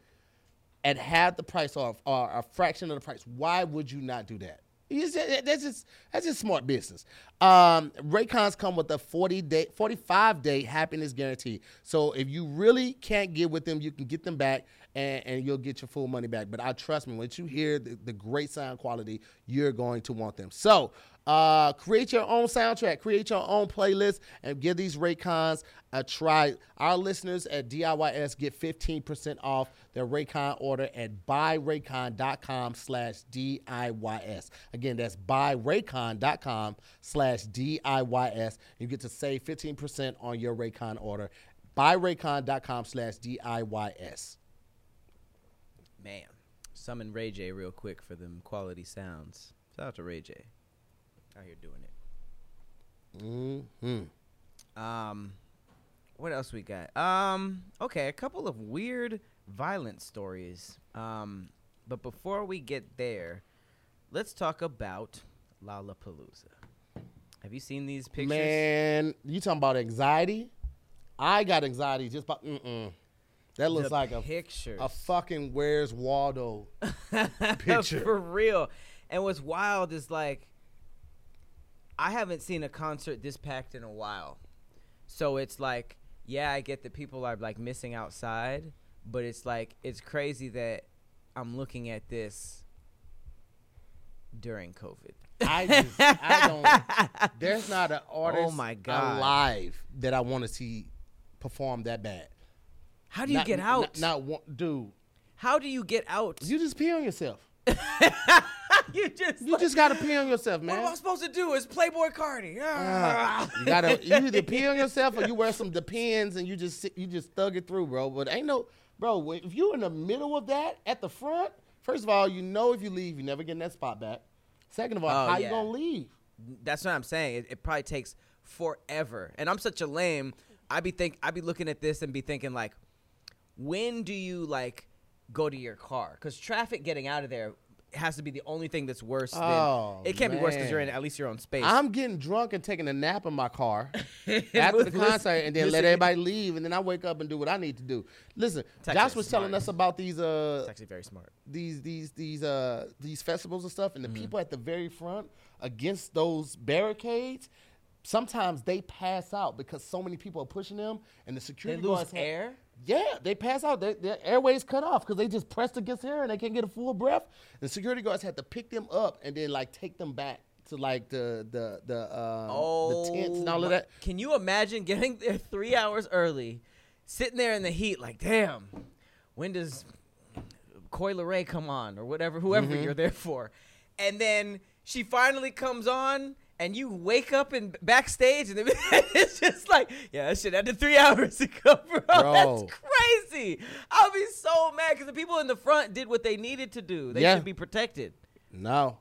A: at half the price or, or a fraction of the price, why would you not do that? That's just that's just smart business. Um, Raycons come with a 40 day, 45 day happiness guarantee. So if you really can't get with them, you can get them back and, and you'll get your full money back. But I trust me, once you hear the, the great sound quality, you're going to want them. So uh, create your own soundtrack, create your own playlist, and give these Raycons a try. Our listeners at DIYS get 15% off their Raycon order at buyraycon.com slash DIYS. Again, that's buyraycon.com slash DIYS. You get to save 15% on your Raycon order. Buyraycon.com slash DIYS.
B: Man, summon Ray J real quick for them quality sounds. Shout out to Ray J. Out here doing it.
A: hmm
B: Um, what else we got? Um, okay, a couple of weird violent stories. Um, but before we get there, let's talk about Lollapalooza. Have you seen these pictures?
A: Man, you talking about anxiety? I got anxiety just by mm-mm. That looks
B: The
A: like a
B: pictures.
A: a fucking Where's Waldo picture.
B: for real. And what's wild is like, I haven't seen a concert this packed in a while. So it's like, yeah, I get that people are like missing outside, but it's like it's crazy that I'm looking at this during COVID.
A: I just, I don't. There's not an oh artist
B: Oh my God.
A: alive that I want to see perform that bad.
B: How do you
A: Not-
B: get
A: not-
B: out?
A: Not, one, dude.
B: How do you get out?
A: You just pee on yourself.
B: you just
A: You just gotta pee on yourself, man.
B: what am I supposed to do? Is Playboi Carti? Ah.
A: You gotta you either pee on yourself or you wear some Depends and you just you just thug it through, bro. But ain't no, bro. If you in the middle of that at the front, first of all, you know if you leave, you never getting that spot back. Second of all,
B: Oh,
A: how
B: yeah.
A: you gonna leave?
B: That's what I'm saying. It, it probably takes forever. And I'm such a lame. I be think I be looking at this and be thinking like, when do you like go to your car? Because traffic getting out of there has to be the only thing that's worse.
A: Oh,
B: than, it can't be worse because you're in at least your own space.
A: I'm getting drunk and taking a nap in my car after the concert, and then let everybody leave, and then I wake up and do what I need to do. Listen,
B: actually
A: Josh was telling us about these uh
B: it's actually very smart.
A: these these these uh these festivals and stuff, and
B: Mm-hmm.
A: the people at the very front against those barricades. Sometimes they pass out because so many people are pushing them, and the
B: They
A: security
B: lose
A: guards
B: air.
A: Yeah, they pass out. Their, their airways cut off because they just pressed against here and they can't get a full breath. The security guards had to pick them up and then like take them back to like the the the um,
B: Oh,
A: the tents and all of that.
B: Can you imagine getting there three hours early, sitting there in the heat, like, damn, when does Coi Leray come on or whatever, whoever
A: Mm-hmm.
B: you're there for, and then she finally comes on. And you wake up in backstage, and it's just like, yeah, that shit ended three hours ago, bro.
A: Bro.
B: That's crazy. I'll be so mad because the people in the front did what they needed to do. They
A: Yeah.
B: should be protected.
A: No,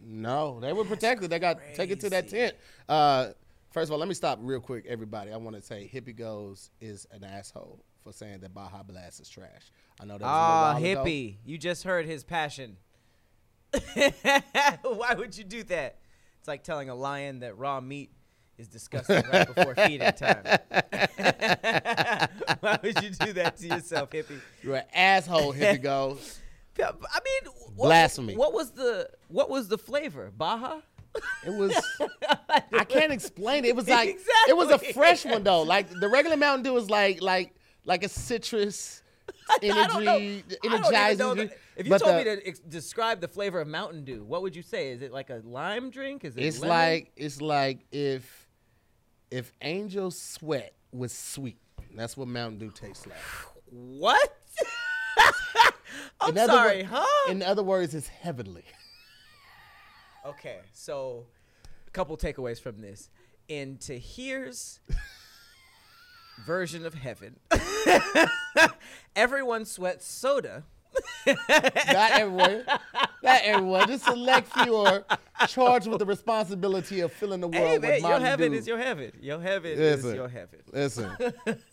A: no, they were protected. They got taken to that tent. Uh, first of all, let me stop real quick, everybody. I want to say Hippie Goes is an asshole for saying that Baja Blast is trash. I know that.
B: Ah,
A: a little while ago.
B: hippie. You just heard his passion. Why would you do that? It's like telling a lion that raw meat is disgusting right before feeding time. Why would you do that to yourself, hippie?
A: You're an asshole, Hippie Goes.
B: I mean, what,
A: Blasphemy.
B: What was the what was the flavor? Baja?
A: It was. I can't explain it. It was like it was a fresh one though. Like the regular Mountain Dew was like like like a citrus
B: I don't know.
A: energy
B: I don't even
A: energizing
B: know
A: drink.
B: the- if you
A: But
B: told
A: the-
B: me to ex- describe the flavor of Mountain Dew, what would you say? Is it like a lime drink? Is it
A: it's
B: lemon?
A: like it's like if if Angel Sweat was sweet. That's what Mountain Dew tastes like.
B: what? I'm
A: In
B: sorry,
A: wo-
B: huh?
A: In other words, it's heavenly.
B: Okay, so a couple takeaways from this. In Tahir's version of heaven, everyone sweats soda.
A: Not everyone. Not everyone. Just select few are charged with the responsibility of filling the world
B: Hey
A: with
B: man, your heaven
A: Dew.
B: is your heaven. Your heaven
A: Listen.
B: is your heaven.
A: Listen,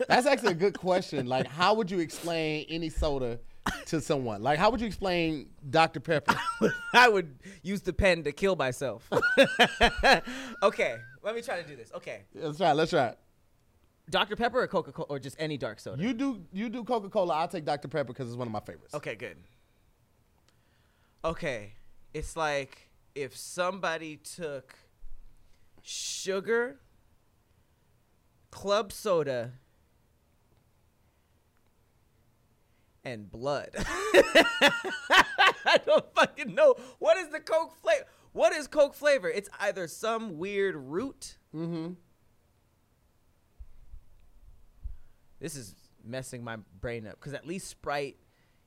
A: that's actually a good question. Like, how would you explain any soda to someone? Like, how would you explain Dr. Pepper?
B: I would use the pen to kill myself. okay, let me try to do this. Okay,
A: let's try. Let's try. It.
B: Dr Pepper or Coca Cola or just any dark soda.
A: You do. You do Coca Cola. I'll take Dr. Pepper because it's one of my favorites.
B: Okay, good. Okay, it's like if somebody took sugar, club soda, and blood. I don't fucking know. What is the Coke flavor? What is Coke flavor? It's either some weird root.
A: Mm-hmm.
B: This is messing my brain up because at least Sprite,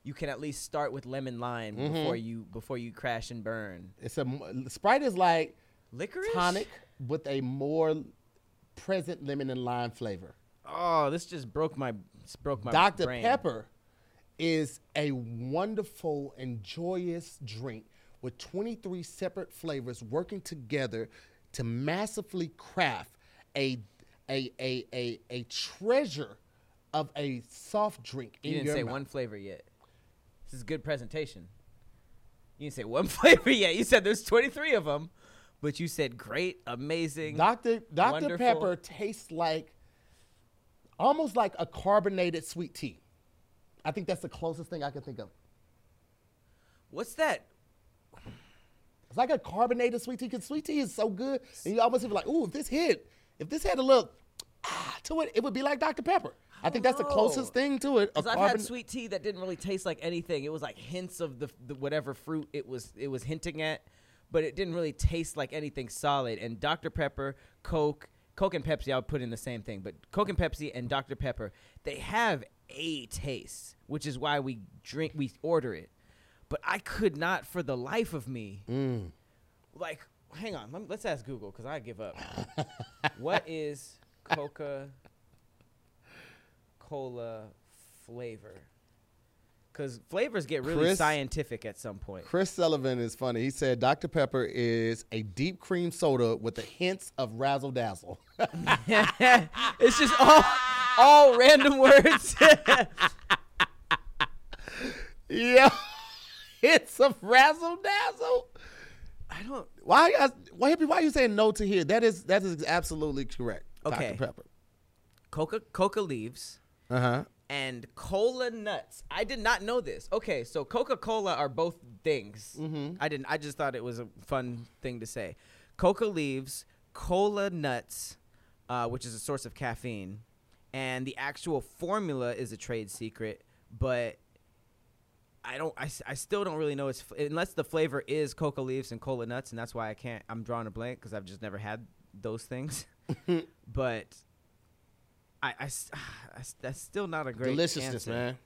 B: you can at least start with lemon lime mm-hmm. before you before you crash and burn.
A: It's a Sprite is like
B: Licorice
A: tonic with a more present lemon and lime flavor.
B: Oh, this just broke my broke my
A: Dr.
B: brain.
A: Pepper is a wonderful and joyous drink with 23 separate flavors working together to massively craft a a a a, a treasure of a soft drink in
B: You didn't say
A: mouth.
B: one flavor yet. This is good presentation. You didn't say one flavor yet. You said there's 23 of them, but you said great, amazing.
A: Dr. Dr.
B: wonderful.
A: Pepper tastes like almost like a carbonated sweet tea. I think that's the closest thing I can think of.
B: What's that?
A: It's like a carbonated sweet tea because sweet tea is so good, and you almost feel like, ooh, if this hit, if this had a little ah to it, it would be like Dr. Pepper. I, think that's the
B: know.
A: closest thing to it.
B: Because I've had sweet tea that didn't really taste like anything. It was like hints of the, the whatever fruit it was it was hinting at, but it didn't really taste like anything solid. And Dr Pepper, Coke, Coke and Pepsi, I would put in the same thing, but Coke and Pepsi and Dr Pepper, they have a taste, which is why we drink, we order it. But I could not, for the life of me,
A: Mm.
B: like, hang on, let's ask Google because I give up. what is Coca Cola flavor? Because flavors get really
A: Chris-
B: scientific at some point.
A: Chris Sullivan is funny. He said Dr. Pepper is a deep cream soda with the hints of razzle dazzle.
B: it's just all, all random words.
A: yeah. Hints of razzle dazzle.
B: I don't.
A: Why you guys why why are you saying no to here? That is that is absolutely correct.
B: Okay.
A: Dr. Pepper.
B: Coca Coca leaves
A: Uh-huh.
B: and cola nuts. I did not know this. Okay, so Coca Cola are both things.
A: Mm-hmm.
B: I didn't. I just thought it was a fun thing to say. Coca leaves, cola nuts, uh, which is a source of caffeine, and the actual formula is a trade secret. But I don't. I, I still don't really know its unless the flavor is coca leaves and cola nuts, and that's why I can't. I'm drawing a blank because I've just never had those things. but I, I, I that's still not a great
A: Deliciousness,
B: answer.
A: man.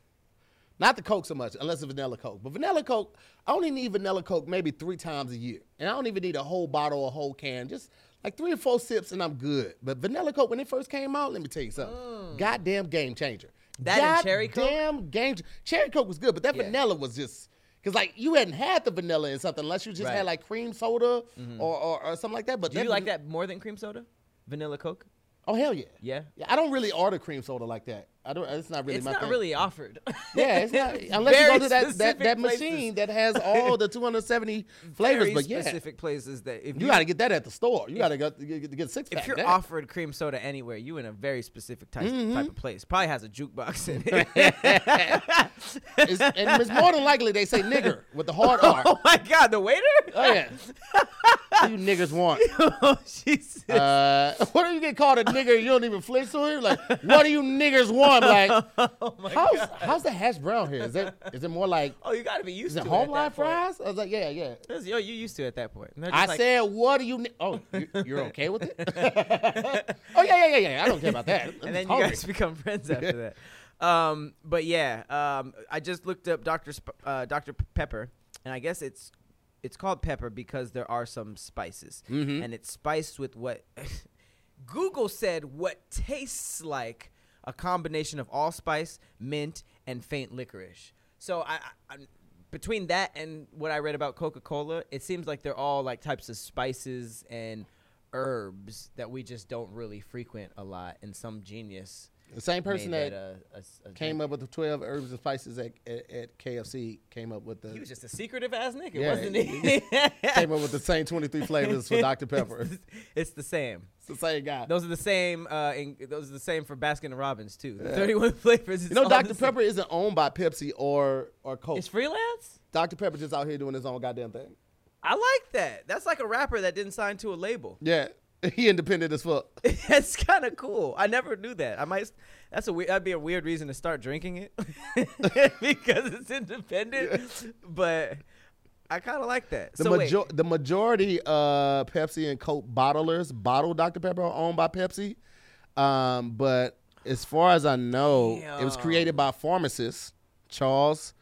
A: Not the Coke so much, unless it's vanilla Coke. But vanilla Coke, I only need vanilla Coke maybe three times a year. And I don't even need a whole bottle or a whole can. Just like three or four sips and I'm good. But vanilla Coke, when it first came out, let me tell you something. Goddamn game changer.
B: Mm. That and cherry Coke?
A: Goddamn game ch- Cherry Coke was good, but that
B: Yeah.
A: vanilla was just. Because, like, you hadn't had the vanilla in something unless you just
B: Right. Mm-hmm.
A: had, like, cream soda or, or, or something like that. But
B: Do you
A: that
B: like
A: van-
B: that more than cream soda? Vanilla Coke?
A: Oh, hell yeah.
B: Yeah.
A: Yeah, I don't really order cream soda like that. I don't. It's not really
B: it's
A: my
B: not
A: thing.
B: really offered.
A: Yeah, it's not unless you go to that that, that
B: places.
A: machine that has all the 270 flavors.
B: Very
A: But yeah,
B: specific places that if
A: you got to get that at the store. You got to get, get, get six pack.
B: if you're
A: there.
B: offered cream soda anywhere, you in a very specific type,
A: Mm-hmm.
B: type of place. Probably has a jukebox in it.
A: It's, and it's more than likely they say nigger with the hard R.
B: oh my god, the waiter?
A: Oh yeah, what you niggas want?
B: oh Jesus.
A: Uh, what do you get called a nigger? You don't even flinch to it. Like, what do you niggers want? I'm like,
B: oh
A: how's
B: god.
A: how's the hash brown here? Is it is it more like
B: Oh, you got to be used
A: is
B: to
A: it homeline
B: point.
A: fries? I was like, yeah, yeah.
B: That's- Yo, you used to it at that point. And they're just
A: I
B: like,
A: said, what do you? Ni- oh, you, you're okay with it? oh yeah, yeah, yeah, yeah. I don't care about that. I'm
B: and then
A: just
B: you guys become friends after that. Um, but yeah, um, I just looked up Dr. Sp- uh, Dr. Pepper, and I guess it's it's called pepper because there are some spices,
A: Mm-hmm.
B: and it's spiced with what Google said what tastes like a combination of allspice, mint, and faint licorice. So I, I between that and what I read about Coca Cola, it seems like they're all like types of spices and herbs that we just don't really frequent a lot, and some genius
A: The same person
B: made
A: that,
B: a- a- a
A: came
B: drink.
A: up with the 12 herbs and spices at, at, at KFC came up with the
B: He was just a secretive ass nigga,
A: Yeah,
B: wasn't he?
A: came up with the same 23 flavors for Dr. Pepper.
B: it's the same.
A: It's the same guy.
B: Those are the same. Uh, in, those are the same for Baskin and Robbins too. The Thirty-one flavors. is
A: you know, Dr.
B: the same.
A: Pepper isn't owned by Pepsi or or Coke.
B: It's freelance.
A: Dr. Pepper just out here doing his own goddamn thing.
B: I like that. That's like a rapper that didn't sign to a label.
A: Yeah, he independent as fuck.
B: That's kind of cool. I never knew that. I might. That's a weird. That'd be a weird reason to start drinking it because it's independent. But I kind of like that.
A: The,
B: so wait,
A: major- the majority of Pepsi and Coke bottlers bottle Dr. Pepper are owned by Pepsi. Um, but as far as I know, it was created by pharmacists Charles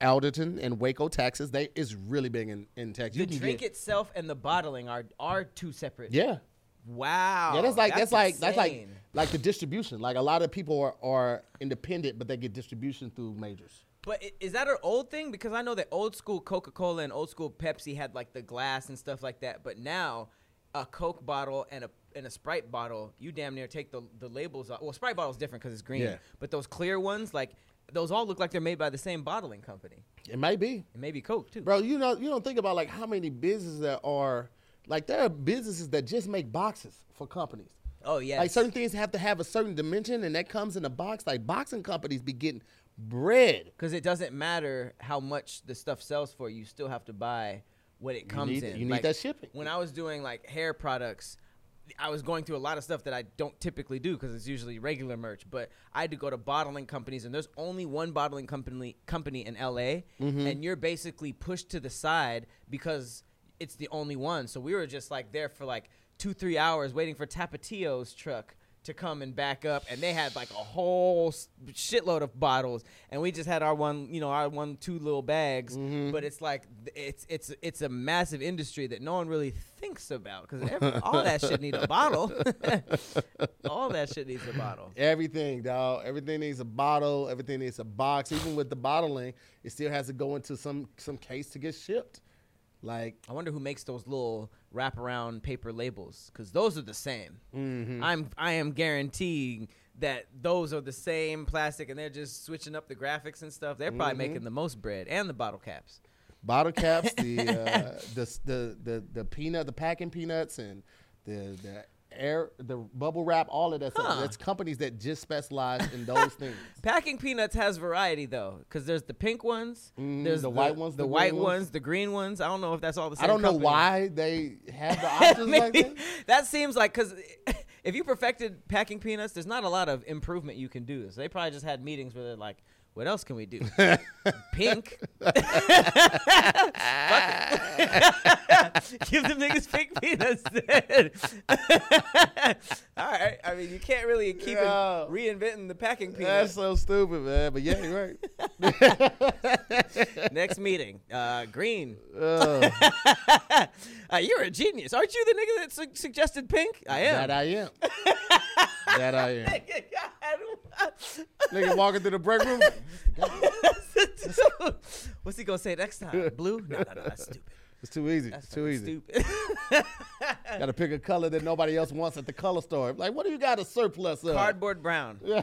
A: Alderton and Waco, Texas. They is really big in, in Texas.
B: the drink
A: get-
B: itself and the bottling are are two separate.
A: Yeah.
B: Wow.
A: Yeah, that's like that's, like that's like like the distribution. Like a lot of people are, are independent, but they get distribution through majors.
B: But is that an old thing? Because I know that old school Coca Cola and old school Pepsi had like the glass and stuff like that. But now, a Coke bottle and a and a Sprite bottle, you damn near take the the labels off. Well, Sprite bottle is different because it's green.
A: Yeah.
B: But those clear ones, like those, all look like they're made by the same bottling company.
A: It may be.
B: It may be Coke too.
A: Bro, you know, you don't think about like how many businesses there are. Like there are businesses that just make boxes for companies.
B: Oh yeah.
A: Like certain things have to have a certain dimension, and that comes in a box. Like boxing companies be getting bread.
B: Because it doesn't matter how much the stuff sells for, you still have to buy what it comes
A: need-
B: in.
A: you need
B: Like,
A: that shipping.
B: When I was doing like hair products, I was going through a lot of stuff that I don't typically do because it's usually regular merch. But I had to go to bottling companies, and there's only one bottling company company in LA,
A: Mm-hmm.
B: and you're basically pushed to the side because it's the only one. So we were just like there for like two, three hours waiting for Tapatio's truck to come and back up, and they had like a whole shitload of bottles, and we just had our one, you know, our one, two little bags. Mm-hmm. But it's like it's it's it's a massive industry that no one really thinks about because all that shit need a bottle. all that shit needs a bottle.
A: Everything, dog. Everything needs a bottle. Everything needs a box. Even with the bottling, it still has to go into some some case to get shipped. Like
B: I wonder who makes those little wraparound paper labels because those are the same.
A: Mm-hmm.
B: I'm I am guaranteeing that those are the same plastic and they're just switching up the graphics and stuff. They're probably
A: Mm-hmm.
B: making the most bread and the bottle caps.
A: bottle caps, the uh, the, the the the peanut, the packing peanuts, and the the air, the bubble wrap, all of that
B: Huh.
A: stuff. That's companies that just specialize in those things.
B: Packing peanuts has variety though, because there's the pink ones,
A: Mhm,
B: there's
A: the white ones,
B: the,
A: the
B: white ones.
A: ones.
B: the green ones. I don't know if that's all the same.
A: I don't know why they have the options like that.
B: that seems like because if you perfected packing peanuts, there's not a lot of improvement you can do. So they probably just had meetings where they're like, "What else can we do? Pink? Fuck. Give them niggas pink peanuts then." All right. I mean, you can't really keep in- reinventing the packing peanuts.
A: That's so stupid, man. But yeah, you're right.
B: Next meeting, uh, green.
A: Uh,
B: Uh, you're a genius, aren't you? The nigga that su- suggested pink. I am.
A: that I am. that I am. Nigga walking through the break room.
B: What's he gonna say next time? Blue? No, no, no, that's stupid.
A: It's too easy.
B: That's
A: it's too easy.
B: Stupid.
A: Got to pick a color that nobody else wants at the color store. Like, what do you got a surplus of?
B: Cardboard brown.
A: Yeah.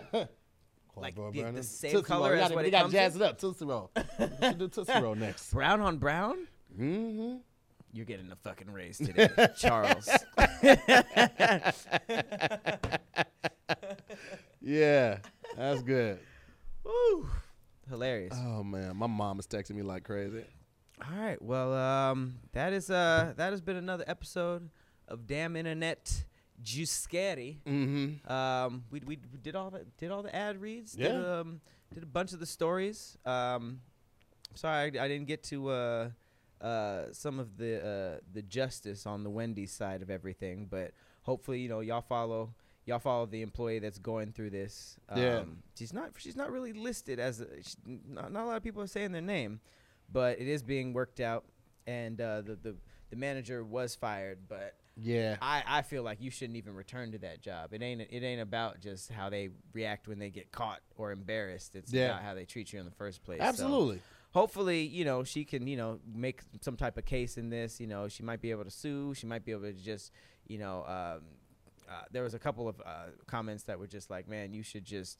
B: Like
A: Cardboard
B: the-
A: brown.
B: the same
A: Tootsie
B: color
A: Roll.
B: As
A: gotta-
B: what it
A: got
B: comes
A: jazz
B: in?
A: it up. Tootsie Roll. We should do Tootsie Roll next.
B: Brown on brown?
A: Mm-hmm.
B: You're getting a fucking raise today, Charles.
A: Yeah, that's good.
B: Woo. Hilarious.
A: Oh man, my mom is texting me like crazy.
B: All right. Well, um, that is uh, that has been another episode of Damn Internet You Scary.
A: Mm-hmm.
B: Um, we, we we did all the did all the ad reads. Did,
A: Yeah.
B: um, did a bunch of the stories. Um, sorry, I, I didn't get to uh, uh, some of the uh, the justice on the Wendy's side of everything, but hopefully, you know, y'all follow y'all follow the employee that's going through this. Um,
A: Yeah.
B: she's not she's not really listed as a, she, not, not a lot of people are saying their name, but it is being worked out, and uh, the the the manager was fired, but.
A: Yeah.
B: I, I feel like you shouldn't even return to that job. It ain't it ain't about just how they react when they get caught or embarrassed. It's
A: Yeah.
B: about how they treat you in the first place. So
A: Absolutely.
B: hopefully, you know, she can, you know, make some type of case in this. You know, she might be able to sue. She might be able to just, you know, um, uh, there was a couple of uh, comments that were just like, man, you should just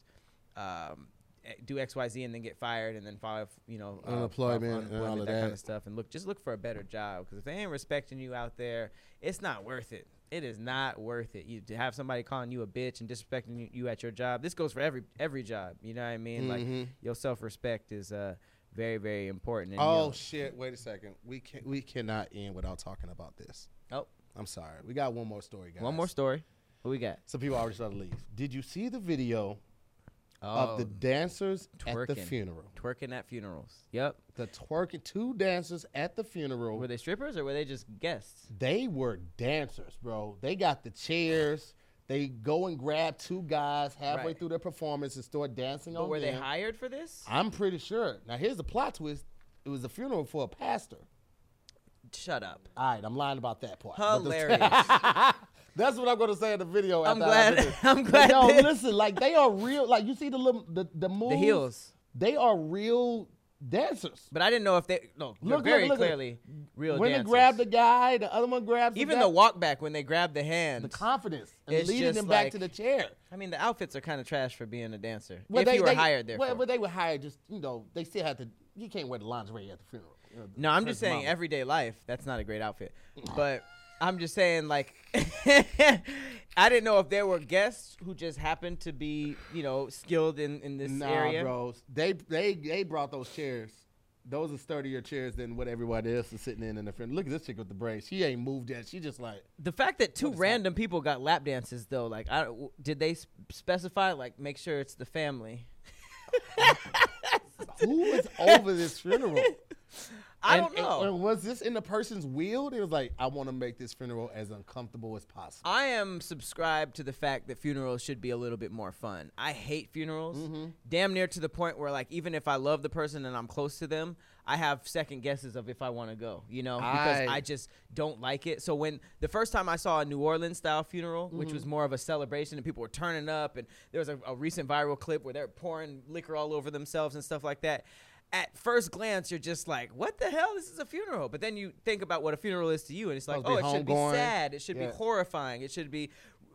B: um, eh, do X, Y, Z, and then get fired, and then file, you know, uh,
A: Unemployment and all of
B: that kind of stuff, and look, just look for a better job because if they ain't respecting you out there, it's not worth it. It is not worth it. You to have somebody calling you a bitch and disrespecting you, you at your job. This goes for every every job. You know what I mean? Like
A: Mhm.
B: your self respect is uh very very important. And, you
A: Oh
B: know-
A: shit! Wait a second. We can we cannot end without talking about this.
B: oh,
A: I'm sorry. We got one more story, guys.
B: one more story. What we got?
A: Some people already started to leave. Did you see the video
B: Oh,
A: of the oh. dancers at the
B: twerking.
A: funeral?
B: twerking at funerals. Yep.
A: The twerking two dancers at the funeral.
B: Were they strippers or were they just guests?
A: They were dancers, bro. They got the chairs. They go and grab two guys halfway
B: Right.
A: through their performance and start dancing
B: But
A: on
B: were they
A: them.
B: hired for this?
A: I'm pretty sure. Now here's the plot twist. It was a funeral for a pastor.
B: Shut up.
A: All right, I'm lying about that part. But the-
B: Hilarious.
A: That's what I'm going to say in the video.
B: I'm glad. I'm glad.
A: Yo, listen, like they are real. Like you see the little the the moves.
B: the heels.
A: They are real dancers.
B: But I didn't know if they. No,
A: Look,
B: very
A: look, look,
B: clearly real dancers.
A: when
B: dancers.
A: they grab the guy, the other one grabs
B: Even
A: the,
B: the walk back when they grab the hand.
A: the confidence and leading them back to the chair.
B: I mean, the outfits are kind of trash for being a dancer.
A: Well,
B: if
A: they,
B: you were
A: they-
B: hired there.
A: Well, but they were hired. Just you know, they still had to. You can't wear the lingerie at the funeral. you know,
B: No, I'm just saying
A: mama.
B: everyday life. That's not a great outfit. But I'm just saying like I didn't know if there were guests who just happened to be, you know, skilled in in this
A: nah,
B: area.
A: bro. They they they brought those chairs. Those are sturdier chairs than what everybody else is sitting in in the front. Look at this chick with the braids. She ain't moved yet. She just like
B: The fact that two random people got lap dances though, like I did they specify like make sure it's the family?
A: who is over this funeral?
B: I
A: And-
B: don't know.
A: and- and was this in the person's will? It was like, I want to make this funeral as uncomfortable as possible.
B: I am subscribed to the fact that funerals should be a little bit more fun. I hate funerals,
A: Mm-hmm.
B: damn near to the point where like even if I love the person and I'm close to them, I have second guesses of if I want to go. You know, because
A: I-
B: I, just don't like it. So when the first time I saw a New Orleans style funeral, which
A: Mm-hmm.
B: was more of a celebration and people were turning up, and there was a, a recent viral clip where they're pouring liquor all over themselves and stuff like that. At first glance, you're just like, "What the hell? This is a funeral." But then you think about what a funeral is to you, and it's like, "Oh, it should be sad. It should
A: Yeah.
B: be horrifying. It should be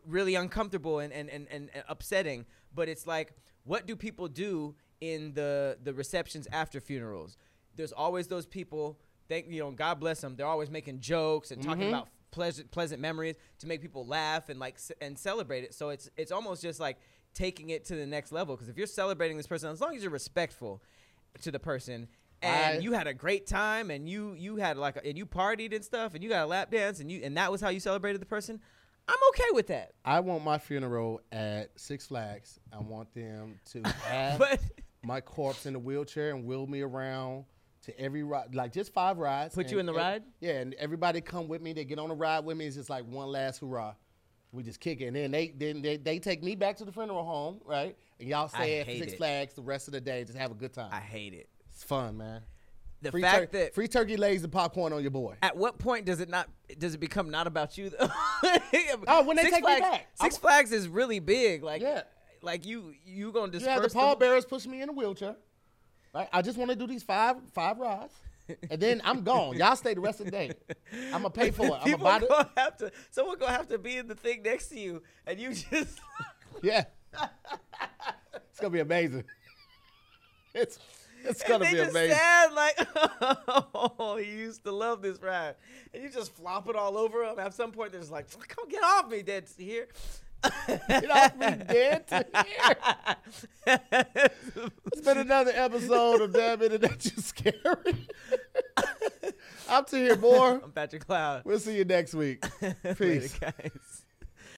B: really uncomfortable and, and, and, and upsetting. But it's like, what do people do in the the receptions after funerals? There's always those people. Thank you know, God bless them. They're always making jokes and talking about pleasant pleasant memories to make people laugh and like and celebrate it. So it's it's almost just like taking it to the next level. Because if you're celebrating this person, as long as you're respectful to the person. And
A: I-
B: you had a great time, and you you had like, a, and you partied and stuff, and you got a lap dance, and you and that was how you celebrated the person. I'm okay with that.
A: I want my funeral at Six Flags. I want them to have
B: But
A: my corpse in a wheelchair and wheel me around to every ride, like just five rides.
B: Put you in the ride?
A: Yeah, and everybody come with me. They get on the ride with me. It's just like one last hurrah. We just kick it, and then they then they, they take me back to the funeral home, right? And y'all stay
B: I
A: at
B: hate
A: Six
B: it.
A: Flags the rest of the day, just have a good time.
B: I hate it.
A: it's fun, man.
B: The
A: Free,
B: fact
A: tur-
B: that
A: free turkey legs and popcorn on your boy.
B: at what point does it not does it become not about you though?
A: Oh, when they
B: Six
A: take me
B: Flags,
A: back.
B: Six
A: I'm-
B: Flags is really big. Like
A: Yeah.
B: like you you gonna disperse
A: the
B: the-
A: pallbearers push me in a wheelchair. Right? I just want to do these five five rides, and then I'm gone. Y'all stay the rest of the day. I'm gonna pay for it. I'm
B: People
A: gonna buy it.
B: have to. Someone gonna have to be in the thing next to you, and you just.
A: Yeah, it's gonna be amazing. It's it's gonna be
B: just
A: amazing.
B: sad like, oh, he used to love this ride, and you just flop it all over him. At some point, they're just like, "Come get off me, dead here."
A: Get off me dead to here. It's been another episode of Damn It, That's Just Scary. I'm Tahir, boy.
B: I'm Patrick Cloud.
A: We'll see you next week.
B: Later,
A: Peace.
B: guys.